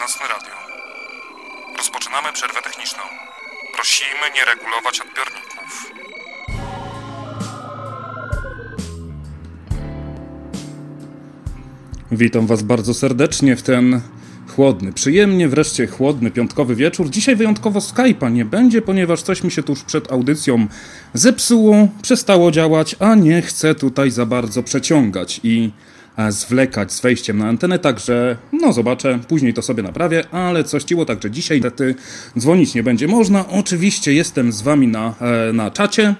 Nocne Radio. Rozpoczynamy przerwę techniczną. Prosimy nie regulować odbiorników. Witam Was bardzo serdecznie w ten chłodny, przyjemnie wreszcie chłodny piątkowy wieczór. Dzisiaj wyjątkowo Skype'a nie będzie, ponieważ coś mi się tuż przed audycją zepsuło, przestało działać, a nie chcę tutaj za bardzo przeciągać i zwlekać z wejściem na antenę, także no zobaczę, później to sobie naprawię, ale coś ciło, także dzisiaj niestety dzwonić nie będzie można. Oczywiście jestem z wami na, e, na czacie,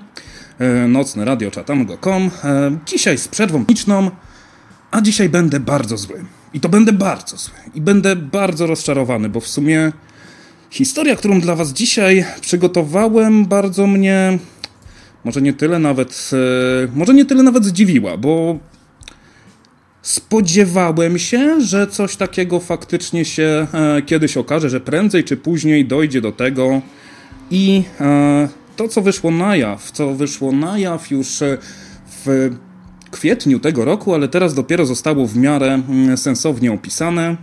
e, nocne radio czatam.com, e, dzisiaj z przerwą techniczną, a dzisiaj będę bardzo zły. I to będę bardzo zły. I będę bardzo rozczarowany, bo w sumie historia, którą dla was dzisiaj przygotowałem, bardzo mnie może nie tyle nawet, może nie tyle nawet zdziwiła, bo Spodziewałem się, że coś takiego faktycznie się e, kiedyś okaże, że prędzej czy później dojdzie do tego i e, to, co wyszło na jaw, co wyszło na jaw już e, w kwietniu tego roku, ale teraz dopiero zostało w miarę mm, sensownie opisane.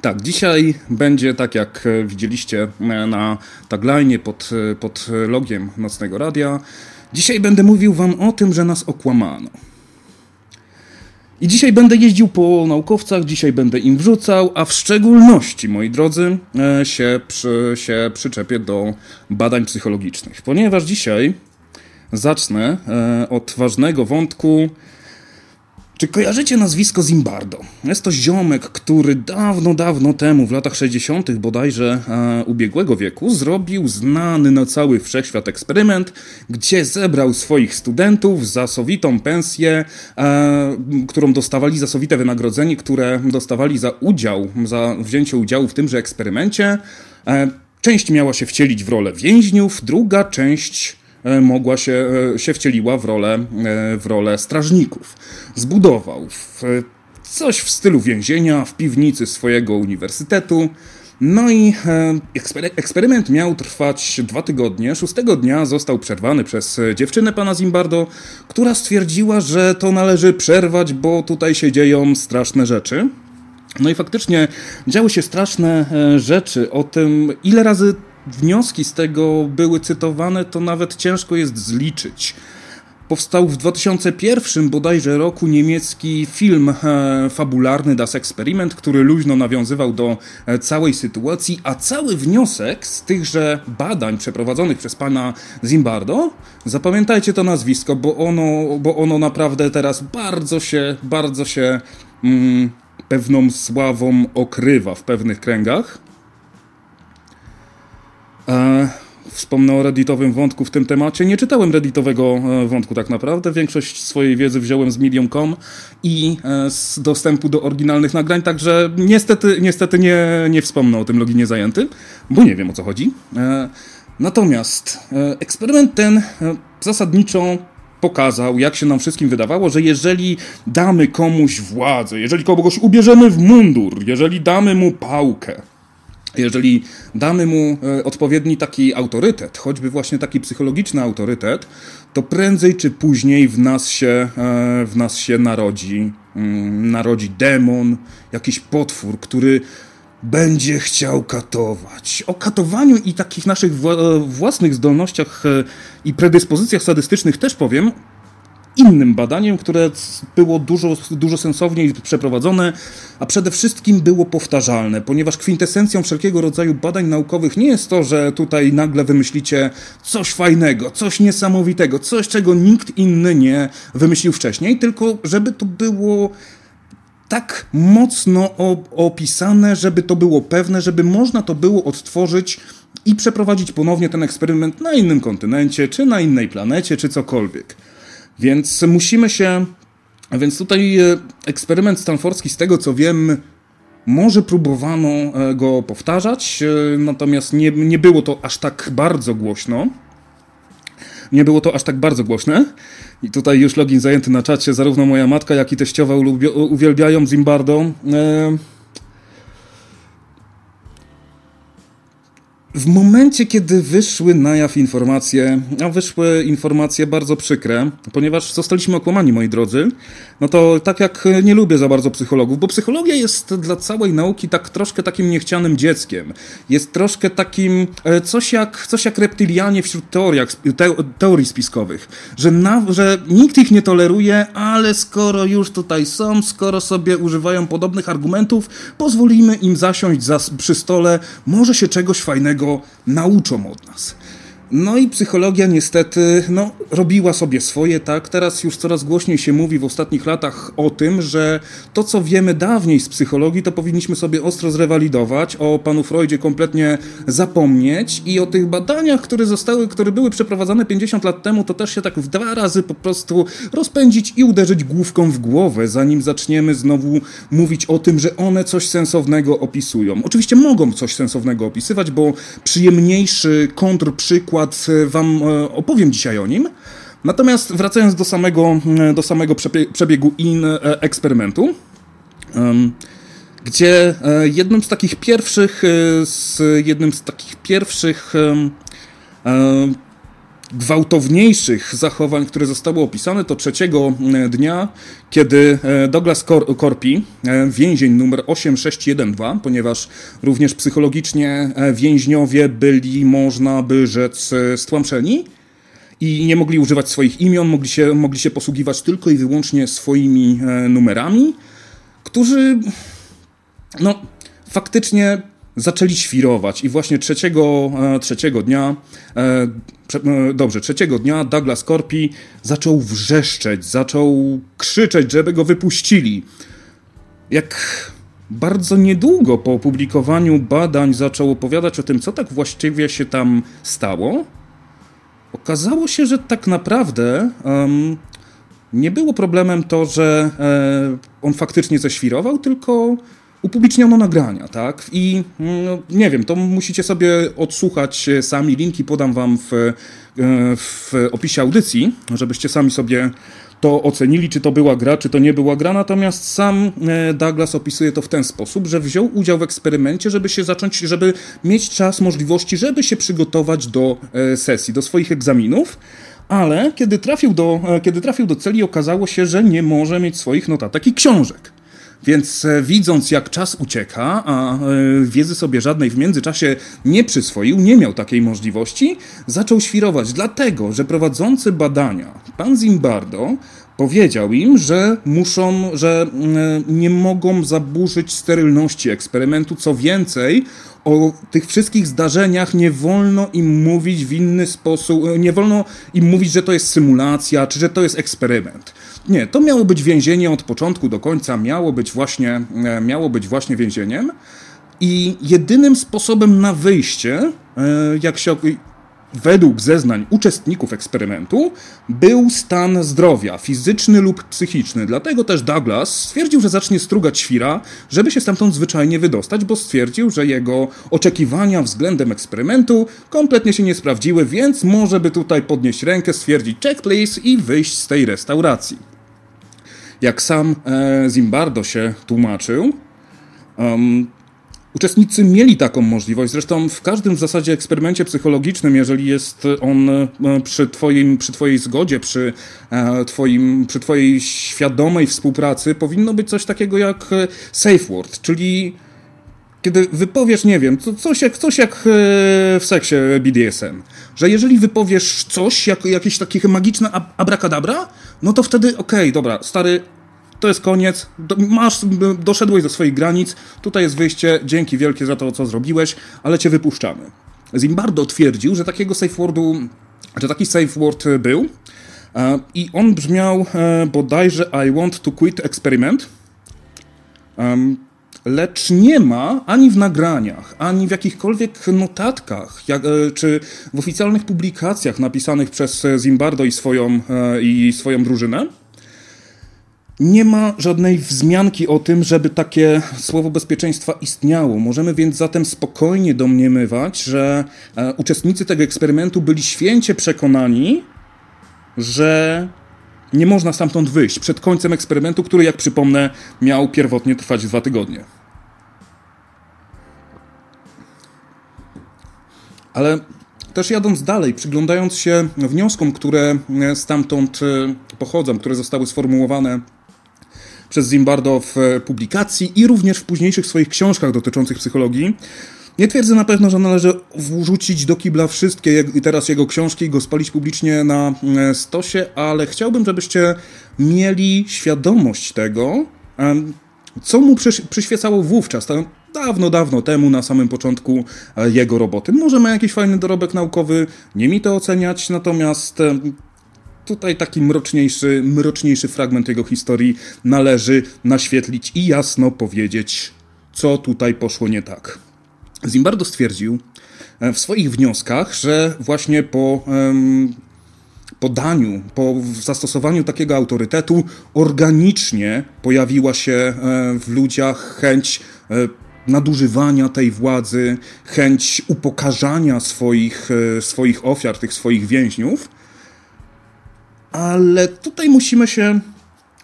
Tak, dzisiaj będzie tak jak widzieliście na tagline pod, pod logiem Nocnego Radia. Dzisiaj będę mówił wam o tym, że nas okłamano. I dzisiaj będę jeździł po naukowcach, dzisiaj będę im wrzucał, a w szczególności, moi drodzy, e, się, przy, się przyczepię do badań psychologicznych, ponieważ dzisiaj zacznę e, od ważnego wątku czy kojarzycie nazwisko Zimbardo? Jest to ziomek, który dawno, dawno temu, w latach 60. bodajże e, ubiegłego wieku, zrobił znany na cały wszechświat eksperyment, gdzie zebrał swoich studentów za sowitą pensję, e, którą dostawali za sowite wynagrodzenie, które dostawali za udział, za wzięcie udziału w tymże eksperymencie. E, część miała się wcielić w rolę więźniów, druga część mogła się, e, się wcieliła w rolę, e, w rolę strażników. Zbudował coś w stylu więzienia w piwnicy swojego uniwersytetu. No i eksperyment miał trwać dwa tygodnie. Szóstego dnia został przerwany przez dziewczynę pana Zimbardo, która stwierdziła, że to należy przerwać, bo tutaj się dzieją straszne rzeczy. No i faktycznie działy się straszne rzeczy o tym, ile razy wnioski z tego były cytowane, to nawet ciężko jest zliczyć. Powstał w 2001 bodajże roku niemiecki film e, fabularny Das Experiment, który luźno nawiązywał do e, całej sytuacji, a cały wniosek z tychże badań przeprowadzonych przez pana Zimbardo, zapamiętajcie to nazwisko, bo ono, bo ono naprawdę teraz bardzo się, bardzo się mm, pewną sławą okrywa w pewnych kręgach. E, wspomnę o redditowym wątku w tym temacie. Nie czytałem redditowego e, wątku tak naprawdę. Większość swojej wiedzy wziąłem z Medium.com i e, z dostępu do oryginalnych nagrań, także niestety, niestety nie, nie wspomnę o tym loginie zajętym, bo nie wiem o co chodzi. Natomiast eksperyment ten zasadniczo pokazał, jak się nam wszystkim wydawało, że jeżeli damy komuś władzę, jeżeli kogoś ubierzemy w mundur, jeżeli damy mu pałkę, jeżeli damy mu e, odpowiedni taki autorytet, choćby właśnie taki psychologiczny autorytet, to prędzej czy później w nas się, e, w nas się narodzi, mm, narodzi demon, jakiś potwór, który będzie chciał katować. O katowaniu i takich naszych własnych zdolnościach e, i predyspozycjach sadystycznych też powiem, innym badaniem, które było dużo, dużo sensowniej przeprowadzone, a przede wszystkim było powtarzalne, ponieważ kwintesencją wszelkiego rodzaju badań naukowych nie jest to, że tutaj nagle wymyślicie coś fajnego, coś niesamowitego, coś, czego nikt inny nie wymyślił wcześniej, tylko żeby to było tak mocno opisane, żeby to było pewne, żeby można to było odtworzyć i przeprowadzić ponownie ten eksperyment na innym kontynencie, czy na innej planecie, czy cokolwiek. Więc musimy się. Więc tutaj e, eksperyment stanforski, z tego co wiem, może próbowano e, go powtarzać, e, natomiast nie, nie było to aż tak bardzo głośno. Nie było to aż tak bardzo głośne. I tutaj już login zajęty na czacie. Zarówno moja matka, jak i teściowa uwielbiają Zimbardo. W momencie, kiedy wyszły na jaw informacje, a wyszły informacje bardzo przykre, ponieważ zostaliśmy okłamani, moi drodzy, no to tak jak nie lubię za bardzo psychologów, bo psychologia jest dla całej nauki tak troszkę takim niechcianym dzieckiem. Jest troszkę takim e, coś jak, coś jak reptylianie wśród teoriach, te, teorii spiskowych, że, na, że nikt ich nie toleruje, ale skoro już tutaj są, skoro sobie używają podobnych argumentów, pozwolimy im zasiąść za, przy stole, może się czegoś fajnego nauczą od nas. No i psychologia niestety no, robiła sobie swoje, tak? Teraz już coraz głośniej się mówi w ostatnich latach o tym, że to, co wiemy dawniej z psychologii, to powinniśmy sobie ostro zrewalidować, o panu Freudzie kompletnie zapomnieć i o tych badaniach, które zostały, które były przeprowadzane 50 lat temu, to też się tak w dwa razy po prostu rozpędzić i uderzyć główką w głowę, zanim zaczniemy znowu mówić o tym, że one coś sensownego opisują. Oczywiście mogą coś sensownego opisywać, bo przyjemniejszy kontrprzykład przykład e, Wam e, opowiem dzisiaj o nim. Natomiast wracając do samego, e, do samego przebiegu in eksperymentu, gdzie jednym z takich pierwszych, z jednym z takich pierwszych gwałtowniejszych zachowań, które zostały opisane, to trzeciego dnia, kiedy Douglas Cor Corpi, więzień numer 8612, ponieważ również psychologicznie więźniowie byli, można by rzec, stłamszeni i nie mogli używać swoich imion, mogli się, mogli się posługiwać tylko i wyłącznie swoimi numerami, którzy no, faktycznie zaczęli świrować i właśnie trzeciego, trzeciego dnia E, dobrze, trzeciego dnia Douglas Corpi zaczął wrzeszczeć, zaczął krzyczeć, żeby go wypuścili. Jak bardzo niedługo po opublikowaniu badań zaczął opowiadać o tym, co tak właściwie się tam stało, okazało się, że tak naprawdę um, nie było problemem to, że e, on faktycznie ześwirował, tylko upubliczniono nagrania, tak? I no, nie wiem, to musicie sobie odsłuchać sami. Linki podam wam w, e, w opisie audycji, żebyście sami sobie to ocenili, czy to była gra, czy to nie była gra. Natomiast sam e, Douglas opisuje to w ten sposób, że wziął udział w eksperymencie, żeby się zacząć, żeby mieć czas, możliwości, żeby się przygotować do e, sesji, do swoich egzaminów. Ale kiedy trafił, do, kiedy trafił do celi, okazało się, że nie może mieć swoich notatek i książek. Więc e, widząc, jak czas ucieka, a e, wiedzy sobie żadnej w międzyczasie nie przyswoił, nie miał takiej możliwości, zaczął świrować, dlatego że prowadzący badania, pan Zimbardo, powiedział im, że muszą, że e, nie mogą zaburzyć sterylności eksperymentu. Co więcej, o tych wszystkich zdarzeniach nie wolno im mówić w inny sposób, nie wolno im mówić, że to jest symulacja, czy że to jest eksperyment. Nie, to miało być więzienie od początku do końca, miało być właśnie, e, miało być właśnie więzieniem. I jedynym sposobem na wyjście, e, jak się według zeznań uczestników eksperymentu, był stan zdrowia, fizyczny lub psychiczny. Dlatego też Douglas stwierdził, że zacznie strugać świra, żeby się stamtąd zwyczajnie wydostać, bo stwierdził, że jego oczekiwania względem eksperymentu kompletnie się nie sprawdziły, więc może by tutaj podnieść rękę, stwierdzić check please i wyjść z tej restauracji. Jak sam e, Zimbardo się tłumaczył, um, Uczestnicy mieli taką możliwość. Zresztą w każdym w zasadzie eksperymencie psychologicznym, jeżeli jest on e, przy, twoim, przy Twojej zgodzie, przy, e, twoim, przy Twojej świadomej współpracy, powinno być coś takiego jak safe word, czyli kiedy wypowiesz, nie wiem, coś jak, coś jak w seksie BDSM, że jeżeli wypowiesz coś, jak, jakieś takie magiczne abracadabra, no to wtedy okej, okay, dobra, stary, to jest koniec, masz, doszedłeś do swoich granic, tutaj jest wyjście, dzięki wielkie za to, co zrobiłeś, ale cię wypuszczamy. Zimbardo twierdził, że takiego safe wordu, że taki safe word był e, i on brzmiał e, bodajże I want to quit experiment, lecz nie ma ani w nagraniach, ani w jakichkolwiek notatkach, jak, e, czy w oficjalnych publikacjach napisanych przez Zimbardo i swoją, i swoją drużynę, nie ma żadnej wzmianki o tym, żeby takie słowo bezpieczeństwa istniało. Możemy więc zatem spokojnie domniemywać, że e, uczestnicy tego eksperymentu byli święcie przekonani, że nie można stamtąd wyjść przed końcem eksperymentu, który, jak przypomnę, miał pierwotnie trwać dwa tygodnie. Ale też jadąc dalej, przyglądając się wnioskom, które stamtąd e, pochodzą, które zostały sformułowane przez Zimbardo w publikacji i również w późniejszych swoich książkach dotyczących psychologii. Nie twierdzę na pewno, że należy wrzucić do kibla wszystkie teraz jego książki i go spalić publicznie na e, stosie, ale chciałbym, żebyście mieli świadomość tego, co mu przyświecało wówczas, dawno, dawno temu, na samym początku e, jego roboty. Może ma jakiś fajny dorobek naukowy, nie mi to oceniać, natomiast tutaj taki mroczniejszy, mroczniejszy fragment jego historii należy naświetlić i jasno powiedzieć, co tutaj poszło nie tak. Zimbardo stwierdził e, w swoich wnioskach, że właśnie po podaniu, po zastosowaniu takiego autorytetu organicznie pojawiła się e, w ludziach chęć e, nadużywania tej władzy, chęć upokarzania swoich, swoich ofiar, tych swoich więźniów. Ale tutaj musimy się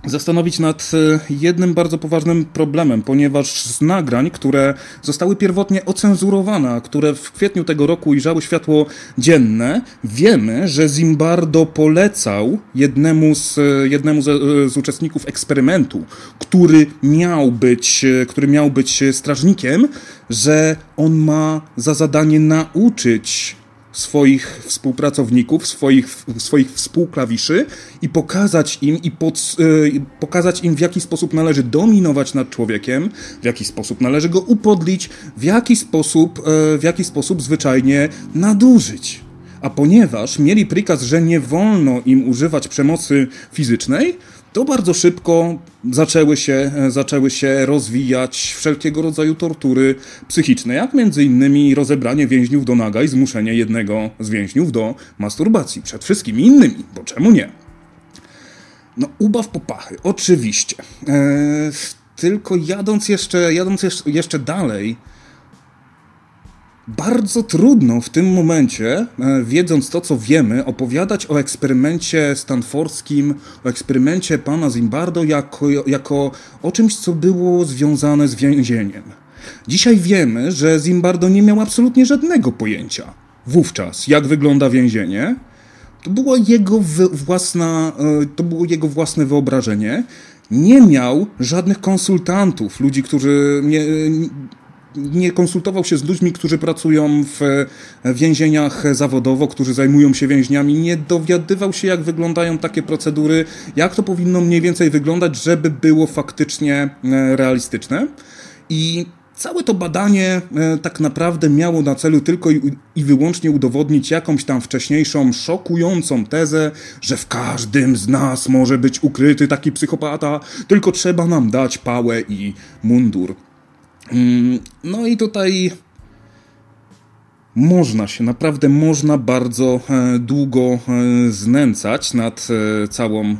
zastanowić nad e, jednym bardzo poważnym problemem, ponieważ z nagrań, które zostały pierwotnie ocenzurowane, które w kwietniu tego roku ujrzały światło dzienne, wiemy, że Zimbardo polecał jednemu z, e, jednemu z, e, z uczestników eksperymentu, który miał być, który miał być strażnikiem, że on ma za zadanie nauczyć swoich współpracowników, swoich, swoich współklawiszy i pokazać im, i pod, yy, pokazać im, w jaki sposób należy dominować nad człowiekiem, w jaki sposób należy go upodlić, w jaki sposób, yy, w jaki sposób zwyczajnie nadużyć. A ponieważ mieli prikaz, że nie wolno im używać przemocy fizycznej, to bardzo szybko zaczęły się, zaczęły się rozwijać wszelkiego rodzaju tortury psychiczne, jak między innymi rozebranie więźniów do naga i zmuszenie jednego z więźniów do masturbacji przed wszystkimi innymi, bo czemu nie? No, ubaw popachy, oczywiście. Eee, tylko jadąc jeszcze, jadąc jeszcze dalej, bardzo trudno w tym momencie, e, wiedząc to, co wiemy, opowiadać o eksperymencie stanforskim, o eksperymencie pana Zimbardo jako, jako o czymś, co było związane z więzieniem. Dzisiaj wiemy, że Zimbardo nie miał absolutnie żadnego pojęcia wówczas, jak wygląda więzienie. To było jego własna, e, to było jego własne wyobrażenie. Nie miał żadnych konsultantów, ludzi, którzy nie, konsultował się z ludźmi, którzy pracują w więzieniach zawodowo, którzy zajmują się więźniami, nie dowiadywał się, jak wyglądają takie procedury, jak to powinno mniej więcej wyglądać, żeby było faktycznie e, realistyczne. I Całe to badanie e, tak naprawdę miało na celu tylko i, wyłącznie udowodnić jakąś tam wcześniejszą szokującą tezę, że w każdym z nas może być ukryty taki psychopata, tylko trzeba nam dać pałę i mundur. Mm, no i tutaj można się, naprawdę można bardzo e, długo e, znęcać nad e, całą,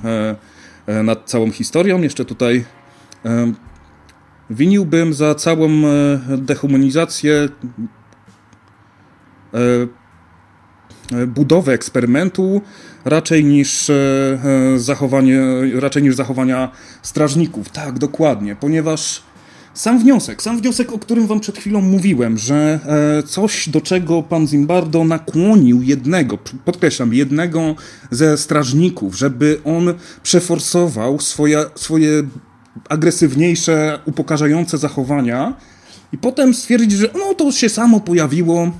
nad całą historią. Jeszcze tutaj winiłbym za całą dehumanizację budowę eksperymentu raczej niż zachowanie, raczej niż zachowania strażników. Tak, dokładnie, ponieważ sam wniosek, sam wniosek, o którym wam przed chwilą mówiłem, że e, coś, do czego pan Zimbardo nakłonił jednego, podkreślam, jednego ze strażników, żeby on przeforsował swoje, swoje agresywniejsze, upokarzające zachowania i potem stwierdzić, że no to się samo pojawiło.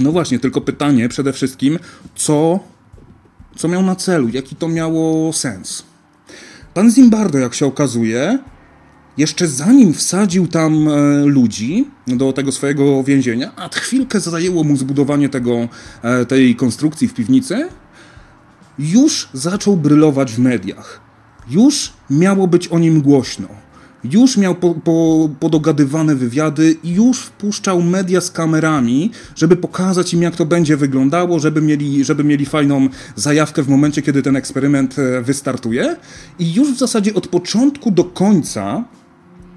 No właśnie, tylko pytanie przede wszystkim, co, co miał na celu, jaki to miało sens. Pan Zimbardo, jak się okazuje, jeszcze zanim wsadził tam e, ludzi do tego swojego więzienia, a chwilkę zajęło mu zbudowanie tego, e, tej konstrukcji w piwnicy, już zaczął brylować w mediach. Już miało być o nim głośno. Już miał po, po, podogadywane wywiady i już wpuszczał media z kamerami, żeby pokazać im, jak to będzie wyglądało, żeby mieli, żeby mieli fajną zajawkę w momencie, kiedy ten eksperyment e, wystartuje. I już w zasadzie od początku do końca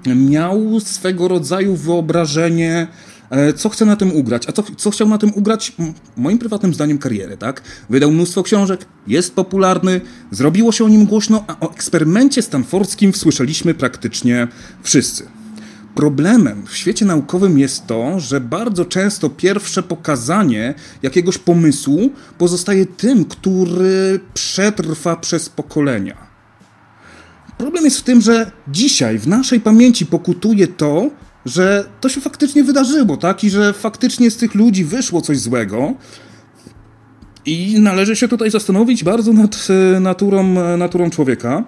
miał swego rodzaju wyobrażenie, e, co chce na tym ugrać. A co, co chciał na tym ugrać? Moim prywatnym zdaniem karierę, tak? Wydał mnóstwo książek, jest popularny, zrobiło się o nim głośno, a o eksperymencie stanforskim słyszeliśmy praktycznie wszyscy. Problemem w świecie naukowym jest to, że bardzo często pierwsze pokazanie jakiegoś pomysłu pozostaje tym, który przetrwa przez pokolenia problem jest w tym, że dzisiaj w naszej pamięci pokutuje to, że to się faktycznie wydarzyło, tak? I że faktycznie z tych ludzi wyszło coś złego. I należy się tutaj zastanowić bardzo nad e, naturą, e, naturą człowieka.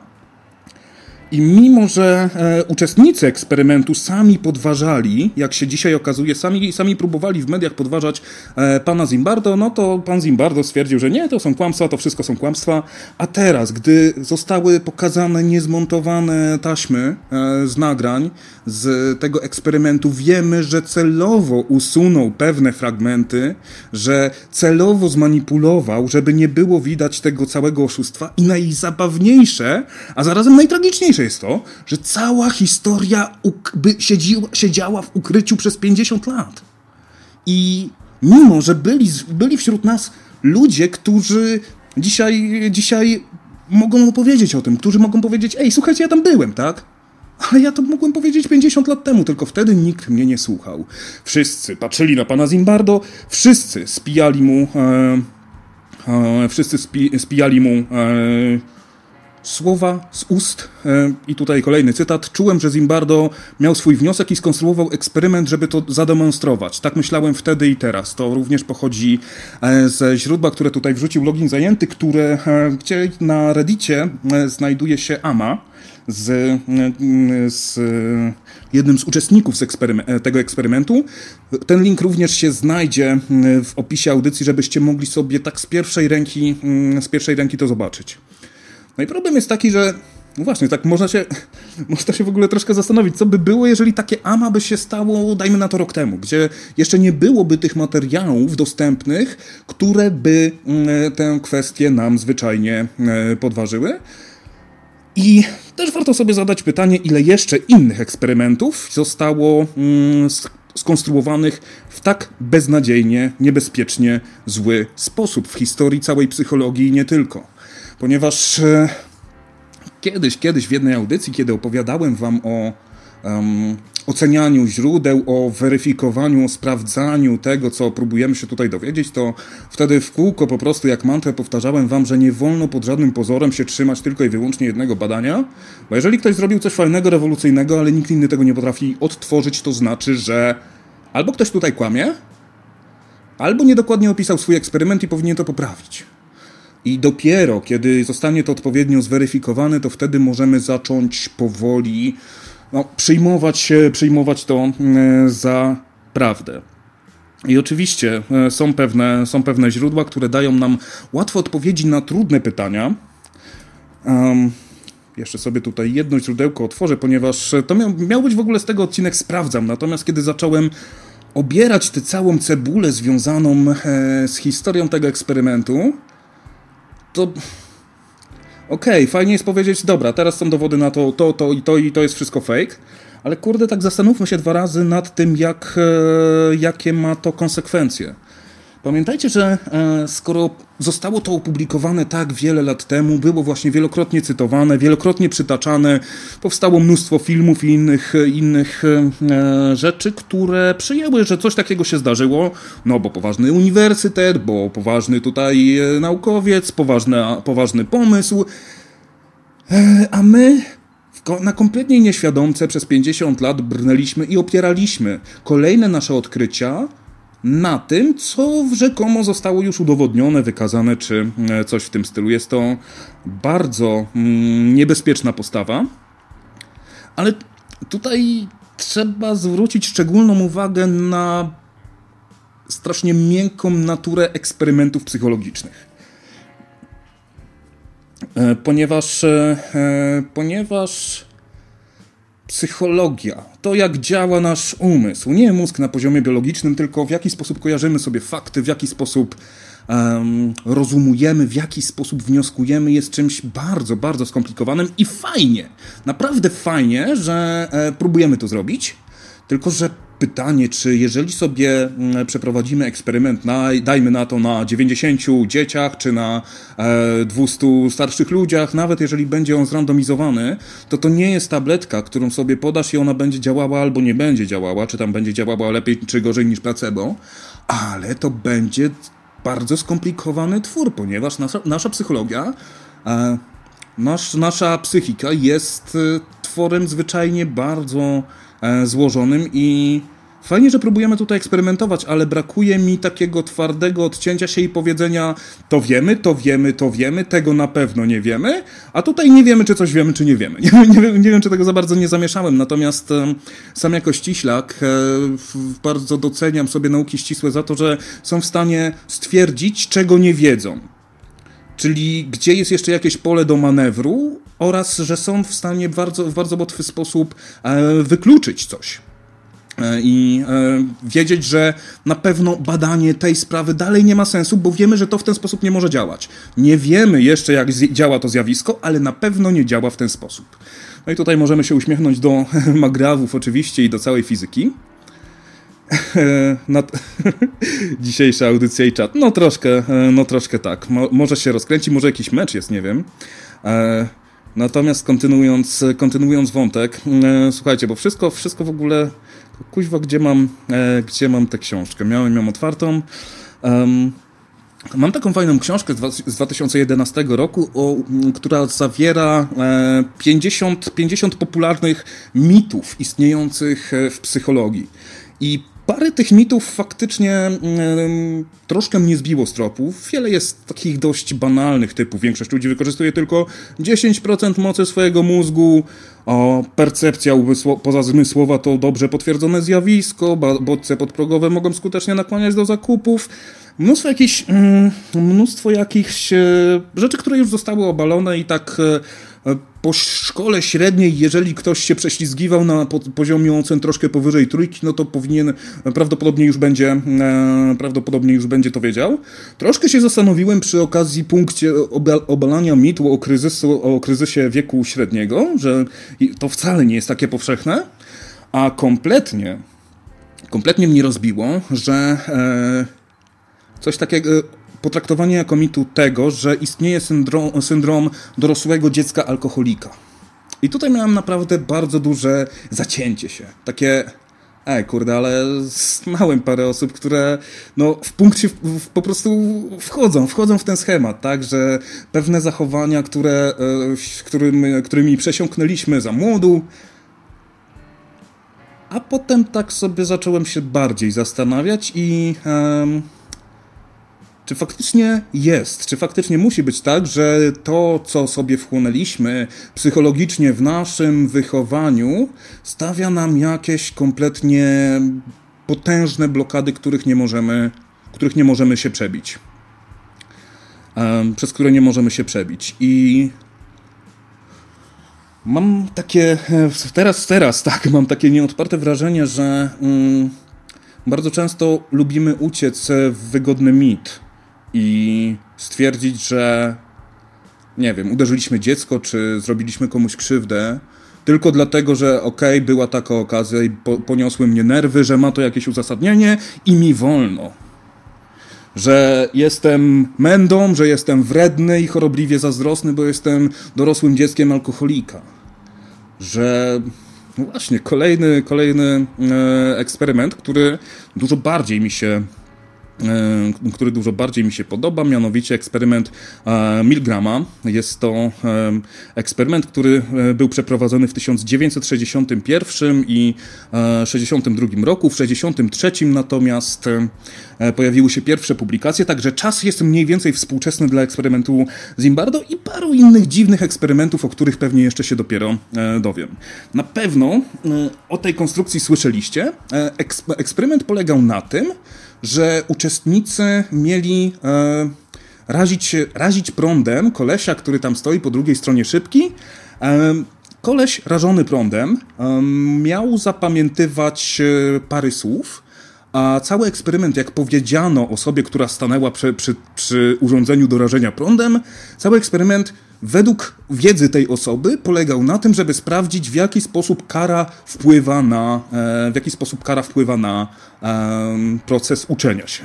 I mimo, że e, uczestnicy eksperymentu sami podważali, jak się dzisiaj okazuje, sami, sami próbowali w mediach podważać e, pana Zimbardo, no to pan Zimbardo stwierdził, że nie, to są kłamstwa, to wszystko są kłamstwa. A teraz, gdy zostały pokazane niezmontowane taśmy e, z nagrań z tego eksperymentu, wiemy, że celowo usunął pewne fragmenty, że celowo zmanipulował, żeby nie było widać tego całego oszustwa i najzabawniejsze, a zarazem najtragiczniejsze jest to, że cała historia siedziła, siedziała w ukryciu przez 50 lat. I mimo, że byli, byli wśród nas ludzie, którzy dzisiaj, dzisiaj mogą opowiedzieć o tym, którzy mogą powiedzieć, ej, słuchajcie, ja tam byłem, tak? Ale ja to mogłem powiedzieć 50 lat temu, tylko wtedy nikt mnie nie słuchał. Wszyscy patrzyli na pana Zimbardo, wszyscy spijali mu, e, e, wszyscy spi, spijali mu e, słowa z ust. E, I tutaj kolejny cytat. Czułem, że Zimbardo miał swój wniosek i skonstruował eksperyment, żeby to zademonstrować. Tak myślałem wtedy i teraz. To również pochodzi e, ze źródła, które tutaj wrzucił login zajęty, które, e, gdzie na Reddicie znajduje się AMA z, z jednym z uczestników z tego eksperymentu. Ten link również się znajdzie w opisie audycji, żebyście mogli sobie tak z pierwszej ręki, z pierwszej ręki to zobaczyć. No i problem jest taki, że no właśnie, tak można się, można się w ogóle troszkę zastanowić, co by było, jeżeli takie AMA by się stało, dajmy na to rok temu, gdzie jeszcze nie byłoby tych materiałów dostępnych, które by mm, tę kwestię nam zwyczajnie e, podważyły. I też warto sobie zadać pytanie, ile jeszcze innych eksperymentów zostało mm, skonstruowanych w tak beznadziejnie, niebezpiecznie zły sposób w historii całej psychologii i nie tylko ponieważ e, kiedyś, kiedyś w jednej audycji, kiedy opowiadałem wam o um, ocenianiu źródeł, o weryfikowaniu, o sprawdzaniu tego, co próbujemy się tutaj dowiedzieć, to wtedy w kółko po prostu jak mantrę powtarzałem wam, że nie wolno pod żadnym pozorem się trzymać tylko i wyłącznie jednego badania, bo jeżeli ktoś zrobił coś fajnego, rewolucyjnego, ale nikt inny tego nie potrafi odtworzyć, to znaczy, że albo ktoś tutaj kłamie, albo niedokładnie opisał swój eksperyment i powinien to poprawić. I dopiero kiedy zostanie to odpowiednio zweryfikowane, to wtedy możemy zacząć powoli no, przyjmować, przyjmować to e, za prawdę. I oczywiście e, są pewne, są pewne źródła, które dają nam łatwe odpowiedzi na trudne pytania. Um, jeszcze sobie tutaj jedno źródełko otworzę, ponieważ to miał, miał być w ogóle z tego odcinek Sprawdzam. Natomiast kiedy zacząłem obierać tę całą cebulę związaną e, z historią tego eksperymentu, to... Okej, okay, fajnie jest powiedzieć, dobra, teraz są dowody na to, to, to i to i to jest wszystko fake, ale kurde, tak zastanówmy się dwa razy nad tym, jak, e, jakie ma to konsekwencje. Pamiętajcie, że e, skoro zostało to opublikowane tak wiele lat temu, było właśnie wielokrotnie cytowane, wielokrotnie przytaczane, powstało mnóstwo filmów i innych, innych e, rzeczy, które przyjęły, że coś takiego się zdarzyło, no bo poważny uniwersytet, bo poważny tutaj e, naukowiec, poważny, poważny pomysł, a my na kompletnie nieświadomce przez 50 lat brnęliśmy i opieraliśmy kolejne nasze odkrycia na tym, co rzekomo zostało już udowodnione, wykazane, czy e, coś w tym stylu. Jest to bardzo mm, niebezpieczna postawa, ale tutaj trzeba zwrócić szczególną uwagę na strasznie miękką naturę eksperymentów psychologicznych. E, ponieważ, e, ponieważ psychologia, to jak działa nasz umysł, nie mózg na poziomie biologicznym, tylko w jaki sposób kojarzymy sobie fakty, w jaki sposób um, rozumujemy, w jaki sposób wnioskujemy, jest czymś bardzo, bardzo skomplikowanym i fajnie, naprawdę fajnie, że e, próbujemy to zrobić, tylko że pytanie, czy jeżeli sobie mm, przeprowadzimy eksperyment, na, dajmy na to na 90 dzieciach, czy na e, 200 starszych ludziach, nawet jeżeli będzie on zrandomizowany, to to nie jest tabletka, którą sobie podasz i ona będzie działała albo nie będzie działała, czy tam będzie działała lepiej czy gorzej niż placebo, ale to będzie bardzo skomplikowany twór, ponieważ nasza, nasza psychologia e, nasz, nasza psychika jest tworem zwyczajnie bardzo złożonym i Fajnie, że próbujemy tutaj eksperymentować, ale brakuje mi takiego twardego odcięcia się i powiedzenia to wiemy, to wiemy, to wiemy, tego na pewno nie wiemy, a tutaj nie wiemy, czy coś wiemy, czy nie wiemy. Nie, nie, wiem, nie wiem, czy tego za bardzo nie zamieszałem, natomiast sam jako ściślak e, bardzo doceniam sobie nauki ścisłe za to, że są w stanie stwierdzić, czego nie wiedzą. Czyli gdzie jest jeszcze jakieś pole do manewru oraz, że są w stanie bardzo, w bardzo łatwy sposób e, wykluczyć coś. E, i e, wiedzieć, że na pewno badanie tej sprawy dalej nie ma sensu, bo wiemy, że to w ten sposób nie może działać. Nie wiemy jeszcze, jak działa to zjawisko, ale na pewno nie działa w ten sposób. No i tutaj możemy się uśmiechnąć do magrawów oczywiście i do całej fizyki. Dzisiejsza audycja i czat. No troszkę, no troszkę tak. Mo może się rozkręci, może jakiś mecz jest, nie wiem. Natomiast kontynuując, kontynuując wątek, słuchajcie, bo wszystko, wszystko w ogóle kuźwa, gdzie mam, e, gdzie mam tę książkę? Miałem ją otwartą. Mam taką fajną książkę z 2011 roku, o, która zawiera 50, e, 50 popularnych mitów istniejących e, w psychologii. I Parę tych mitów faktycznie mm, troszkę mnie zbiło z tropów. Wiele jest takich dość banalnych typów. Większość ludzi wykorzystuje tylko 10% mocy swojego mózgu. O, percepcja pozazmysłowa to dobrze potwierdzone zjawisko. Bodźce podprogowe mogą skutecznie nakłaniać do zakupów. Mnóstwo jakichś, mm, mnóstwo jakichś e, rzeczy, które już zostały obalone i tak e, po szkole średniej, jeżeli ktoś się prześlizgiwał na poziomie ocen troszkę powyżej trójki, no to powinien, prawdopodobnie już będzie, e, prawdopodobnie już będzie to wiedział. Troszkę się zastanowiłem przy okazji punkcie obalania mitu o, kryzysu, o kryzysie wieku średniego, że to wcale nie jest takie powszechne, a kompletnie, kompletnie mnie rozbiło, że e, coś takiego potraktowanie jako mitu tego, że istnieje syndrom, syndrom dorosłego dziecka alkoholika. I tutaj miałem naprawdę bardzo duże zacięcie się. Takie, ej, kurde, ale znałem parę osób, które no, w punkcie w, w, po prostu wchodzą, wchodzą w ten schemat, tak, że pewne zachowania, które, e, którym, którymi przesiąknęliśmy za młodu, a potem tak sobie zacząłem się bardziej zastanawiać i... Um, czy faktycznie jest, czy faktycznie musi być tak, że to, co sobie wchłonęliśmy psychologicznie w naszym wychowaniu, stawia nam jakieś kompletnie potężne blokady, których nie możemy, których nie możemy się przebić. Przez które nie możemy się przebić. I mam takie, teraz, teraz, tak, mam takie nieodparte wrażenie, że um, bardzo często lubimy uciec w wygodny mit i stwierdzić, że nie wiem, uderzyliśmy dziecko, czy zrobiliśmy komuś krzywdę, tylko dlatego, że okej, okay, była taka okazja i po, poniosły mnie nerwy, że ma to jakieś uzasadnienie i mi wolno. Że jestem mędą, że jestem wredny i chorobliwie zazdrosny, bo jestem dorosłym dzieckiem alkoholika. Że no właśnie, kolejny, kolejny e, eksperyment, który dużo bardziej mi się który dużo bardziej mi się podoba, mianowicie eksperyment e, Milgrama. Jest to e, eksperyment, który był przeprowadzony w 1961 i 1962 roku. W 1963 natomiast pojawiły się pierwsze publikacje, także czas jest mniej więcej współczesny dla eksperymentu Zimbardo i paru innych dziwnych eksperymentów, o których pewnie jeszcze się dopiero dowiem. Na pewno o tej konstrukcji słyszeliście. Eksperyment polegał na tym, że uczestnicy mieli e, razić, razić prądem kolesia, który tam stoi po drugiej stronie szybki. E, koleś rażony prądem e, miał zapamiętywać e, pary słów, a cały eksperyment, jak powiedziano osobie, która stanęła przy, przy, przy urządzeniu do rażenia prądem, cały eksperyment według wiedzy tej osoby polegał na tym, żeby sprawdzić, w jaki sposób kara wpływa na, e, w jaki sposób kara wpływa na proces uczenia się.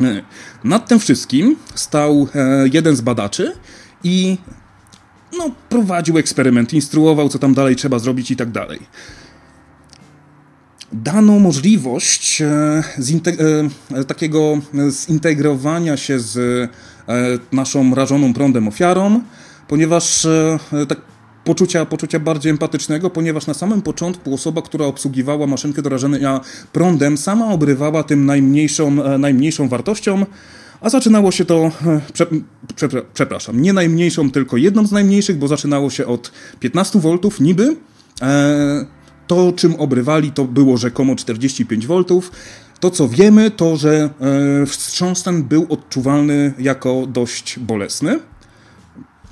E, nad tym wszystkim stał e, jeden z badaczy i no, prowadził eksperyment, instruował, co tam dalej trzeba zrobić i tak dalej. Dano możliwość takiego zintegrowania się z naszą rażoną prądem ofiarą, ponieważ e, tak poczucia, poczucia bardziej empatycznego, ponieważ na samym początku osoba, która obsługiwała maszynkę do rażenia prądem, sama obrywała tym najmniejszą, e, najmniejszą wartością, a zaczynało się to, e, prze, prze, przepraszam, nie najmniejszą, tylko jedną z najmniejszych, bo zaczynało się od 15 V niby. E, to, czym obrywali, to było rzekomo 45 V. To, co wiemy, to, że e, wstrząs ten był odczuwalny jako dość bolesny.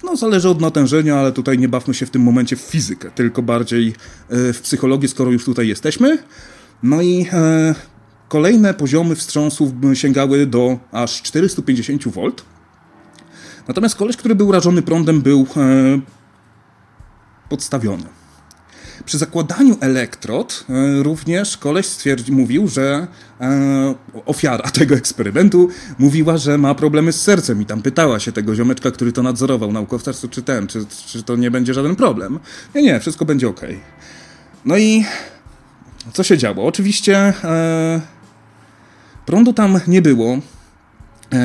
No, zależy od natężenia, ale tutaj nie bawmy się w tym momencie w fizykę, tylko bardziej e, w psychologię, skoro już tutaj jesteśmy. No i e, kolejne poziomy wstrząsów sięgały do aż 450 V. Natomiast koleś, który był rażony prądem, był podstawiony. Przy zakładaniu elektrod e, również koleś mówił, że e, ofiara tego eksperymentu mówiła, że ma problemy z sercem i tam pytała się tego ziomeczka, który to nadzorował, naukowca, czy ten, czy, czy to nie będzie żaden problem. Nie, nie, wszystko będzie ok. No i co się działo? Oczywiście e, prądu tam nie było. E,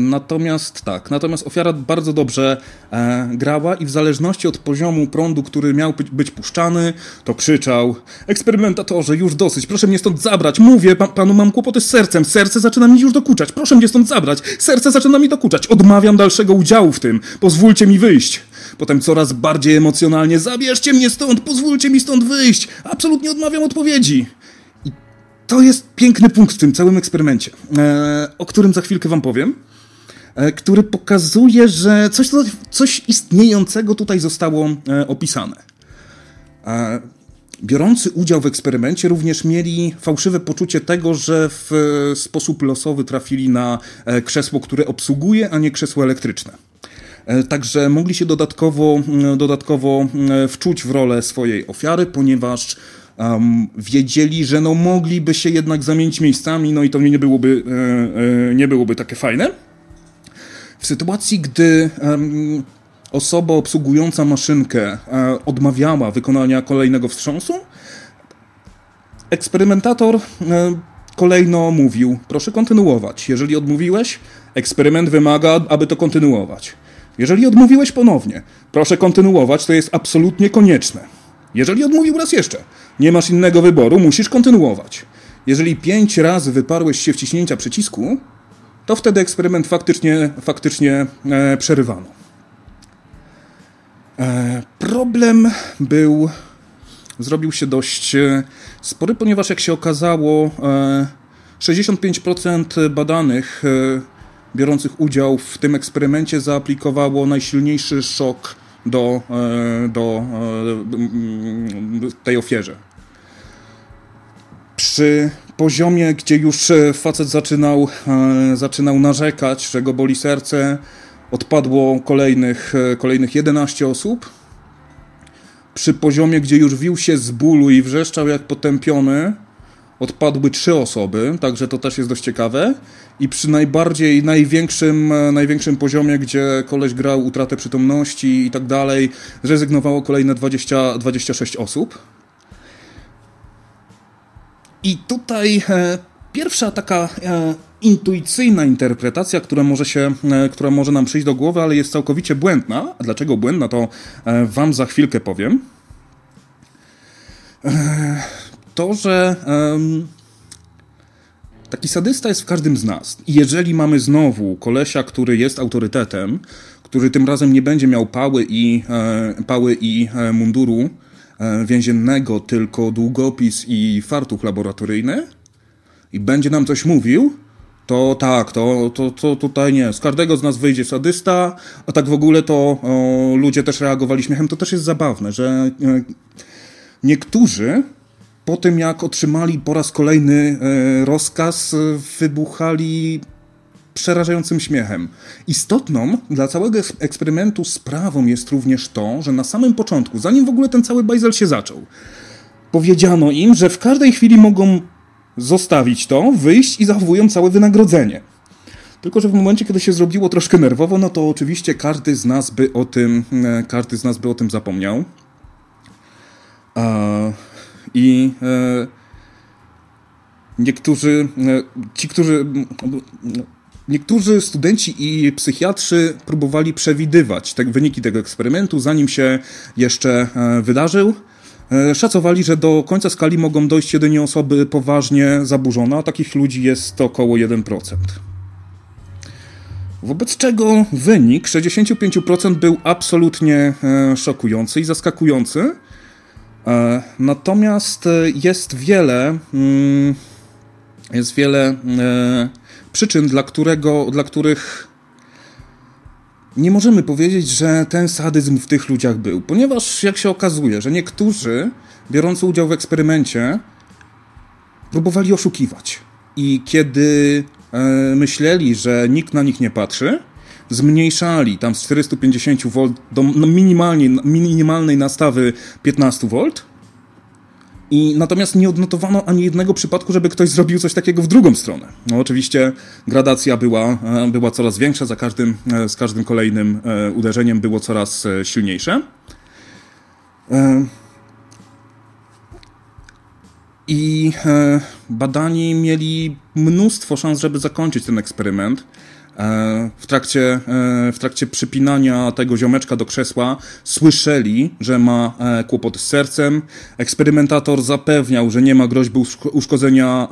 natomiast tak, natomiast ofiara bardzo dobrze e, grała i w zależności od poziomu prądu, który miał być, być puszczany, to krzyczał: Eksperymentatorze, już dosyć, proszę mnie stąd zabrać. Mówię pa, panu, mam kłopoty z sercem. Serce zaczyna mi już dokuczać. Proszę mnie stąd zabrać. Serce zaczyna mi dokuczać. Odmawiam dalszego udziału w tym. Pozwólcie mi wyjść. Potem coraz bardziej emocjonalnie: Zabierzcie mnie stąd, pozwólcie mi stąd wyjść. Absolutnie odmawiam odpowiedzi. To jest piękny punkt w tym całym eksperymencie, e, o którym za chwilkę Wam powiem, e, który pokazuje, że coś, coś istniejącego tutaj zostało e, opisane. Biorący udział w eksperymencie również mieli fałszywe poczucie tego, że w sposób losowy trafili na krzesło, które obsługuje, a nie krzesło elektryczne. Także mogli się dodatkowo, dodatkowo wczuć w rolę swojej ofiary, ponieważ um, wiedzieli, że no mogliby się jednak zamienić miejscami, no i to nie byłoby, e, e, nie byłoby takie fajne. W sytuacji, gdy um, osoba obsługująca maszynkę e, odmawiała wykonania kolejnego wstrząsu, eksperymentator e, kolejno mówił: Proszę kontynuować. Jeżeli odmówiłeś, eksperyment wymaga, aby to kontynuować. Jeżeli odmówiłeś ponownie, proszę kontynuować, to jest absolutnie konieczne. Jeżeli odmówił raz jeszcze, nie masz innego wyboru, musisz kontynuować. Jeżeli pięć razy wyparłeś się wciśnięcia przycisku, to wtedy eksperyment faktycznie, faktycznie e, przerywano. E, problem był, zrobił się dość e, spory, ponieważ jak się okazało, e, 65% badanych e, biorących udział w tym eksperymencie zaaplikowało najsilniejszy szok do, e, do e, tej ofierze. Przy poziomie, gdzie już e, facet zaczynał, zaczynał narzekać, że go boli serce, odpadło kolejnych, kolejnych 11 osób. Przy poziomie, gdzie już wił się z bólu i wrzeszczał jak potępiony, odpadły trzy osoby, także to też jest dość ciekawe. I przy najbardziej, największym, największym poziomie, gdzie koleś grał utratę przytomności i tak dalej, zrezygnowało kolejne 20, 26 osób. I tutaj e, pierwsza taka e, intuicyjna interpretacja, która może, się, e, która może nam przyjść do głowy, ale jest całkowicie błędna. A dlaczego błędna, to e, Wam za chwilkę powiem. E, to, że taki sadysta jest w każdym z nas. I jeżeli mamy znowu kolesia, który jest autorytetem, który tym razem nie będzie miał pały i, e, pały i e, munduru e, więziennego, tylko długopis i fartuch laboratoryjny i będzie nam coś mówił, to tak, to, to, to tutaj nie. Z każdego z nas wyjdzie sadysta, a tak w ogóle to o, ludzie też reagowali śmiechem. To też jest zabawne, że e, niektórzy po tym jak otrzymali po raz kolejny e, rozkaz, wybuchali przerażającym śmiechem. Istotną dla całego eksperymentu sprawą jest również to, że na samym początku, zanim w ogóle ten cały bajzel się zaczął, powiedziano im, że w każdej chwili mogą zostawić to, wyjść i zachowują całe wynagrodzenie. Tylko, że w momencie, kiedy się zrobiło troszkę nerwowo, no to oczywiście każdy z nas by o tym, e, każdy z nas by o tym zapomniał. I e, niektórzy, e, ci, którzy niektórzy studenci i psychiatrzy próbowali przewidywać te wyniki tego eksperymentu, zanim się jeszcze e, wydarzył. Szacowali, że do końca skali mogą dojść jedynie osoby poważnie zaburzone, a takich ludzi jest około 1%. Wobec czego wynik 65% był absolutnie szokujący i zaskakujący. E, natomiast jest wiele, mm, jest wiele przyczyn, dla, którego, dla których nie możemy powiedzieć, że ten sadyzm w tych ludziach był, ponieważ jak się okazuje, że niektórzy, biorący udział w eksperymencie, próbowali oszukiwać. I kiedy e, myśleli, że nikt na nich nie patrzy, zmniejszali tam z 450 V do minimalnie, minimalnej nastawy 15 V, i natomiast nie odnotowano ani jednego przypadku, żeby ktoś zrobił coś takiego w drugą stronę. No oczywiście gradacja była, e, była coraz większa, za każdym, e, z każdym kolejnym e, uderzeniem było coraz silniejsze. I badani mieli mnóstwo szans, żeby zakończyć ten eksperyment. E, w trakcie, e, w trakcie przypinania tego ziomeczka do krzesła słyszeli, że ma e, kłopoty z sercem. Eksperymentator zapewniał, że nie ma groźby uszkodzenia